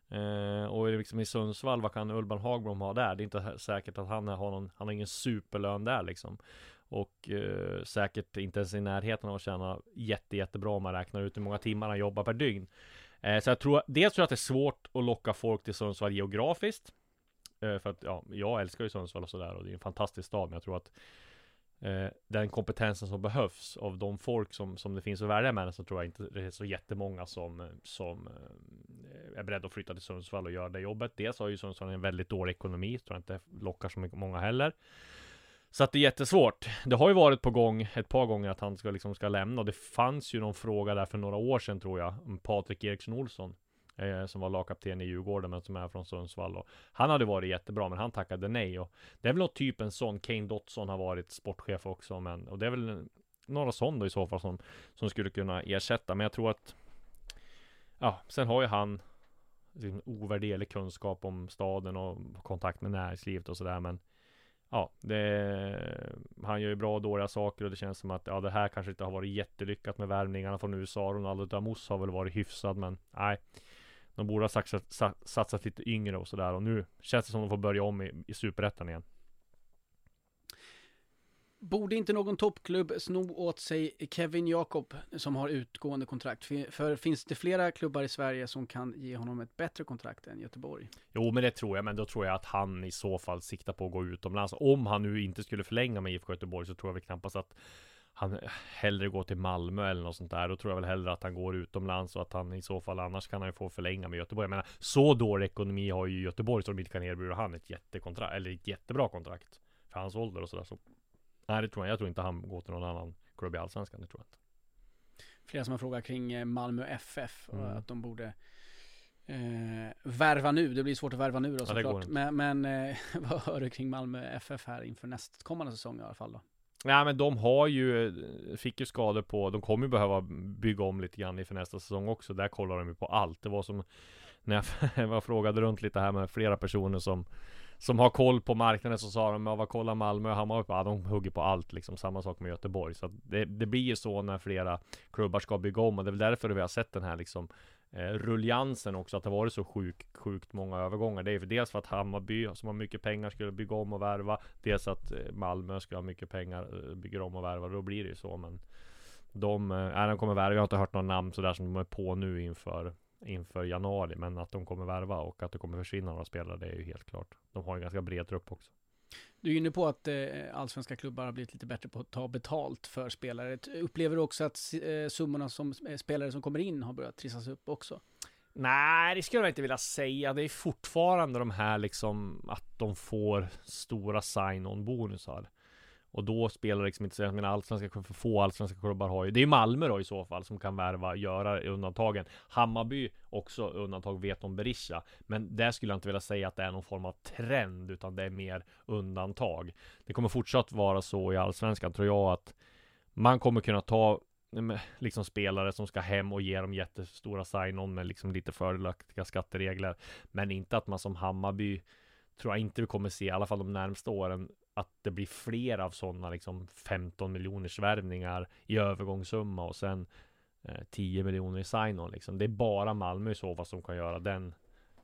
Eh, och liksom i Sundsvall, vad kan Urban Hagblom ha där? Det är inte säkert att han har någon, han har ingen superlön där liksom. Och eh, säkert inte ens i närheten av att tjäna jätte, jättebra om man räknar ut hur många timmar han jobbar per dygn. Eh, så jag tror, dels tror jag att det är svårt att locka folk till Sundsvall geografiskt. Eh, för att, ja, jag älskar ju Sundsvall och sådär och det är en fantastisk stad, men jag tror att eh, den kompetensen som behövs av de folk som, som det finns att välja med så tror jag inte det är så jättemånga som, som eh, är beredda att flytta till Sundsvall och göra det jobbet. Dels har ju Sundsvall en väldigt dålig ekonomi, tror jag inte lockar så mycket många heller. Så att det är jättesvårt. Det har ju varit på gång ett par gånger att han ska liksom ska lämna och det fanns ju någon fråga där för några år sedan tror jag om Patrik Eriksson Olsson eh, som var lagkapten i Djurgården men som är från Sundsvall och han hade varit jättebra men han tackade nej och det är väl något typ en sån Kane Dotson har varit sportchef också men och det är väl några sån då i så fall som som skulle kunna ersätta men jag tror att ja sen har ju han liksom ovärderlig kunskap om staden och kontakt med näringslivet och sådär men Ja, det, han gör ju bra och dåliga saker och det känns som att ja, det här kanske inte har varit jättelyckat med värvningarna från USA. Ronaldo Damos har väl varit hyfsad, men nej. De borde ha satsat, satsat lite yngre och sådär och nu känns det som att de får börja om i, i superettan igen. Borde inte någon toppklubb sno åt sig Kevin Jakob som har utgående kontrakt? För, finns det flera klubbar i Sverige som kan ge honom ett bättre kontrakt än Göteborg? Jo, men det tror jag, men då tror jag att han i så fall siktar på att gå utomlands. Om han nu inte skulle förlänga med IFK Göteborg så tror jag väl knappast att han hellre går till Malmö eller något sånt där. Då tror jag väl hellre att han går utomlands och att han i så fall annars kan han ju få förlänga med Göteborg. Jag menar, så dålig ekonomi har ju Göteborg så de inte kan erbjuda han ett jättekontrakt eller ett jättebra kontrakt för hans ålder och sådär. Så nej, det tror jag. Jag tror inte han går till någon annan klubb i Allsvenskan. Det tror jag inte. Flera som har frågat kring eh, Malmö FF och Mm. att de borde eh, värva nu. Det blir svårt att värva nu då Ja, såklart. inte. men men eh, *laughs* vad hör du kring Malmö FF här inför nästkommande säsong i alla fall då? Nej men de har ju, fick ju skador på, de kommer ju behöva bygga om lite grann inför nästa säsong också. Där kollar de ju på allt. Det var som när jag *laughs* var frågade runt lite här med flera personer som som har koll på marknaden så sa de, ja vad kollar Malmö och Hammarby på? Ja, de hugger på allt liksom. Samma sak med Göteborg. Så att det, det blir ju så när flera klubbar ska bygga om och det är väl därför vi har sett den här liksom eh, ruljansen också, att det varit så sjukt, sjukt många övergångar. Det är för dels för att Hammarby som har mycket pengar skulle bygga om och värva. Dels att eh, Malmö ska ha mycket pengar, eh, bygger om och värva. Då blir det ju så. Men de, eh, de kommer värva. Jag har inte hört några namn sådär som de är på nu inför inför januari, men att de kommer värva och att det kommer försvinna några spelare, det är ju helt klart. De har en ganska bred trupp också. Du är inne på att eh, allsvenska klubbar har blivit lite bättre på att ta betalt för spelare. Upplever du också att eh, summorna som eh, spelare som kommer in har börjat trissas upp också? Nej, det skulle jag inte vilja säga. Det är fortfarande de här liksom att de får stora sign-on bonusar. Och då spelar det liksom inte så, jag menar allsvenska, för få allsvenska klubbar har ju, det är Malmö då i så fall som kan värva, göra undantagen. Hammarby också undantag vet om Berisha. Men där skulle jag inte vilja säga att det är någon form av trend, utan det är mer undantag. Det kommer fortsatt vara så i allsvenskan tror jag att man kommer kunna ta liksom spelare som ska hem och ge dem jättestora sign-on med liksom lite fördelaktiga skatteregler. Men inte att man som Hammarby tror jag inte vi kommer se, i alla fall de närmsta åren, att det blir fler av sådana liksom 15 miljoners värvningar i övergångssumma och sen eh, 10 miljoner i sign-on liksom. Det är bara Malmö i så fall som kan göra den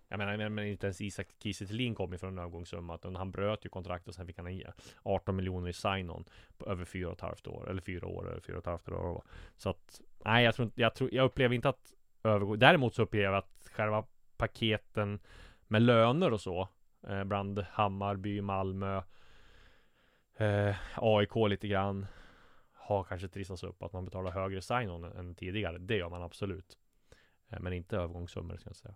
jag menar, men- inte ens Isak Kiese Thelin kom ju från en övergångssumma. Utan han bröt ju kontraktet och sen fick han 18 miljoner i sign-on på över fyra och ett halvt år. Eller fyra år, eller fyra och ett halvt år. Så att, nej jag tror inte, jag, tror, jag upplever inte att övergång, däremot så upplever jag att själva paketen med löner och så, eh, bland Hammarby, Malmö, eh, AIK lite grann, har kanske trissats upp att man betalar högre sign-on än tidigare. Det gör man absolut. Eh, men inte övergångssummor ska jag säga.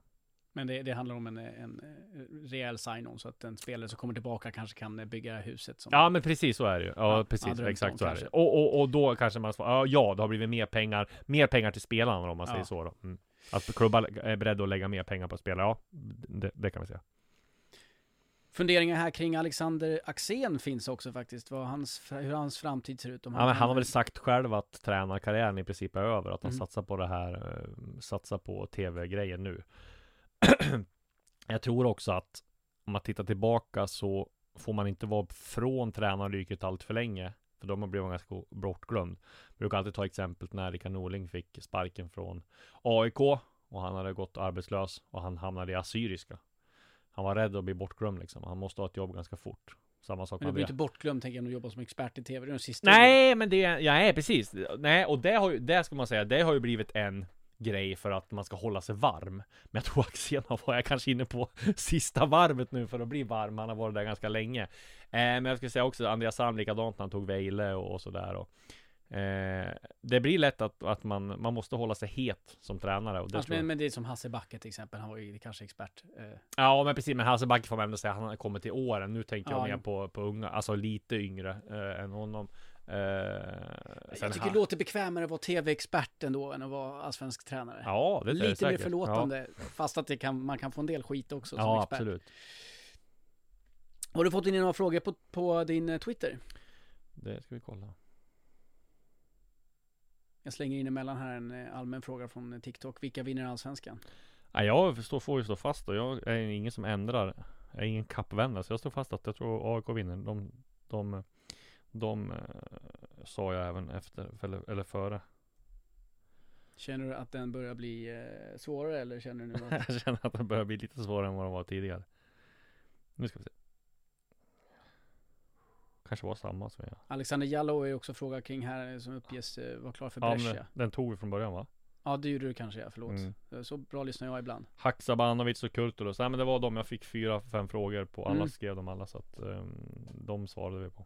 Men det, det handlar om en, en eh, rejäl sign-on så att en spelare som kommer tillbaka kanske kan eh, bygga huset. Ja men precis så är det ju. Ja, Ja, precis, exakt så är kanske. det. Och, och, och då kanske man svarar, ja, ja det har blivit mer pengar, mer pengar till spelarna om man Ja. säger så då. Mm. Att klubbar är beredda att lägga mer pengar på spelare, ja det, det kan vi säga. Funderingar här kring Alexander Axén finns också faktiskt. Vad hans, hur hans framtid ser ut. Om Ja, men han har väl sagt själv att tränarkarriären i princip är över, att han Mm. satsar på det här, eh, satsar på tv-grejen nu. *clears throat* jag tror också att om man tittar tillbaka så får man inte vara från tränaryrket allt för länge. För då blir man ganska bortglömd. Jag brukar alltid ta exemplet när Rickard Norling fick sparken från AIK och han hade gått arbetslös och han hamnade i Assyriska. Han var rädd att bli bortglömd liksom. Han måste ha ett jobb ganska fort. Samma sak Men du blir inte bortglömd tänker jag när du jobbar som expert i tv. Det är den sista. Nej, men det, ja, nej precis. Nej, och det har ju, det ska man säga, det har ju blivit en grej för att man ska hålla sig varm. Men jag tror *laughs* Axén var jag kanske inne på *laughs* sista varvet nu för att bli varm. Han har varit där ganska länge. Eh, men jag skulle säga också Andreas Sam likadant när han tog Vejle och, och sådär. Och, eh, det blir lätt att, att man, man måste hålla sig het som tränare. Och det Alltså, jag. men, men det är som Hasse Backe till exempel. Han var ju kanske expert. Eh, Ja men precis, men Hasse Backe får man ändå säga, han har kommit till åren. Nu tänker jag Ja, mer jo. på, på unga, alltså lite yngre eh, än honom. Eh, jag tycker ha- det låter bekvämare att vara tv-expert ändå än att vara allsvensk tränare. Ja, det är det Lite mer säkert. förlåtande. Fast att det kan, man kan få en del skit också Ja, som ja expert. absolut. Har du fått in några frågor på, på din eh, Twitter? Det ska vi kolla. Jag slänger in emellan här en eh, allmän fråga från TikTok. Vilka vinner allsvenskan? Nej, jag står, får ju stå fast och jag är ingen som ändrar. Jag är ingen kappvändare, så jag står fast att jag tror AIK vinner. De, de, de, eh, sa jag även efter, eller, eller före. Känner du att den börjar bli eh, svårare eller känner du nu att... *laughs* jag känner att det börjar bli lite svårare än vad det var tidigare. Nu ska vi se. Kanske var samma som jag. Alexander Jallow är också fråga kring här eh, som uppges eh, vara klar för Ja, Brescia. Ja, den tog vi från början va? det gjorde du kanske, ja. Förlåt. Mm. Eh, Så bra lyssnar jag ibland. Haksabanovic och Kurtulus. Nej men det var de jag fick fyra, fem frågor på. Alla Mm. skrev de alla så att um, de svarade vi på.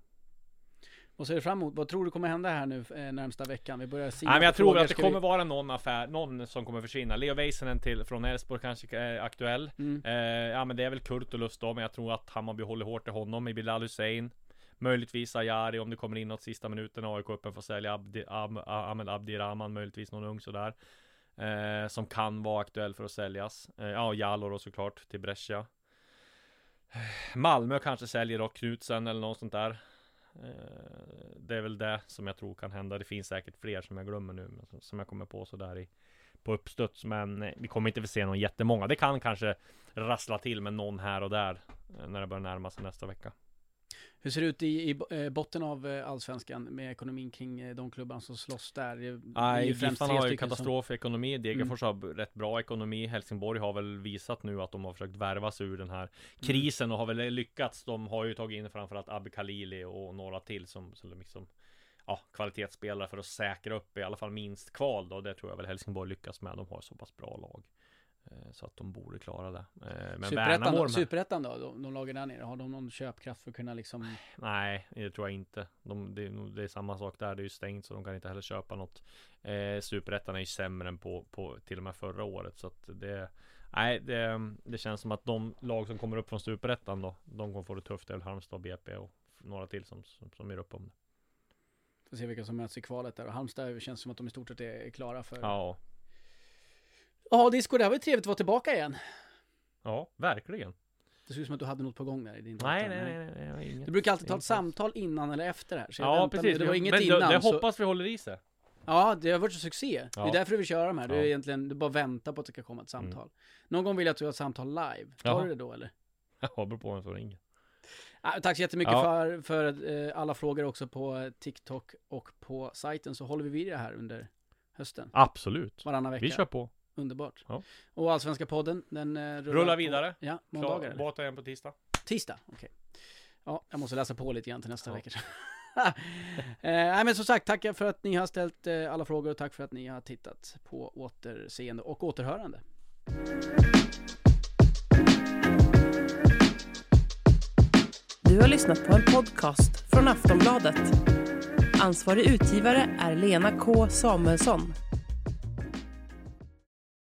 Vad ser du fram emot? Vad tror du kommer hända här nu eh, närmsta veckan? Vi börjar se Nej men jag tror att det kommer vi... vara någon affär, någon som kommer försvinna. Leo Väisänen till från Elfsborg kanske är aktuell. Mm. Eh, ja men det är väl Kurtulus då, men jag tror att Hammarby håller hårt i honom. I Bilal Hussein. Möjligtvis Ajari om det kommer in något sista minuten. AIK öppen för att sälja Abdi, Ab, Ahmed Abdirahman, möjligtvis någon ung sådär. Eh, som kan vara aktuell för att säljas. Eh, ja, och då såklart till Brescia. Eh, Malmö kanske säljer då Knutsen eller något sånt där. Eh, det är väl det som jag tror kan hända. Det finns säkert fler som jag glömmer nu, men som- jag kommer på sådär i på uppstuds. Men eh, vi kommer inte få se någon jättemånga. Det kan kanske rassla till med någon här och där när det börjar närma sig nästa vecka. Hur ser det ut i, i eh, botten av eh, allsvenskan med ekonomin kring eh, de klubbarna som slåss där? Nej, Giffarna har ju stycken som- katastrof i ekonomi. Degerfors har b- rätt bra ekonomi. Helsingborg har väl visat nu att de har försökt värva sig ur den här krisen och har väl lyckats. De har ju tagit in framförallt Abbe Khalili och några till som, som liksom Ja, kvalitetsspelare för att säkra upp i alla fall minst kval då. Det tror jag väl Helsingborg lyckas med. De har så pass bra lag. Eh, Så att de borde klara det. Eh, Men Superettan då, Superettan då, de, de lagen där nere, har de någon köpkraft för att kunna liksom Nej, det tror jag inte. De, det, det är samma sak där. Det är ju stängt så de kan inte heller köpa något. Eh, Superettan är ju sämre än på, på till och med förra året. Så att det Nej, det, det känns som att de lag som kommer upp från Superettan då, de kommer få det tufft. Det är väl Halmstad, BP och några till som, som, som gör upp om det. Får se vilka som möts i kvalet där. Och Halmstad känns som att de i stort sett är klara för... Ja, Ja, Disco, det här var ju trevligt att vara tillbaka igen. ja, verkligen. Det såg ut som att du hade något på gång där i din Nej, nej, nej, nej, nej inget. Du brukar alltid ta ett samtal innan eller efter här. Så jag Ja, precis. Det var inget Men innan. det, det så... hoppas vi håller i sig. Ja, det har varit en succé. Det är Ja. därför vi kör de här. Du Ja. egentligen, du bara väntar på att det ska komma ett samtal. Någon gång vill jag att du har ett samtal live. Tar Jaha. du det då eller? *laughs* Ja, beror på vem som ringer. Ah, tack så jättemycket Ja. för, för eh, alla frågor också på eh, TikTok och på sajten. Så håller vi vid det här under hösten. Absolut. Varannan vecka. Vi kör på. Underbart. Ja. Och Allsvenska podden, den eh, rullar, Rullar på- vidare. Ja, Klar, måndagar båten igen på tisdag. Tisdag, okej. Ja, jag måste läsa på lite grann till nästa Ja. vecka. *laughs* eh, nej men som sagt, tack för att ni har ställt eh, alla frågor och tack för att ni har tittat på återseende och återhörande. Du har lyssnat på en podcast från Aftonbladet. Ansvarig utgivare är Lena K Samuelsson.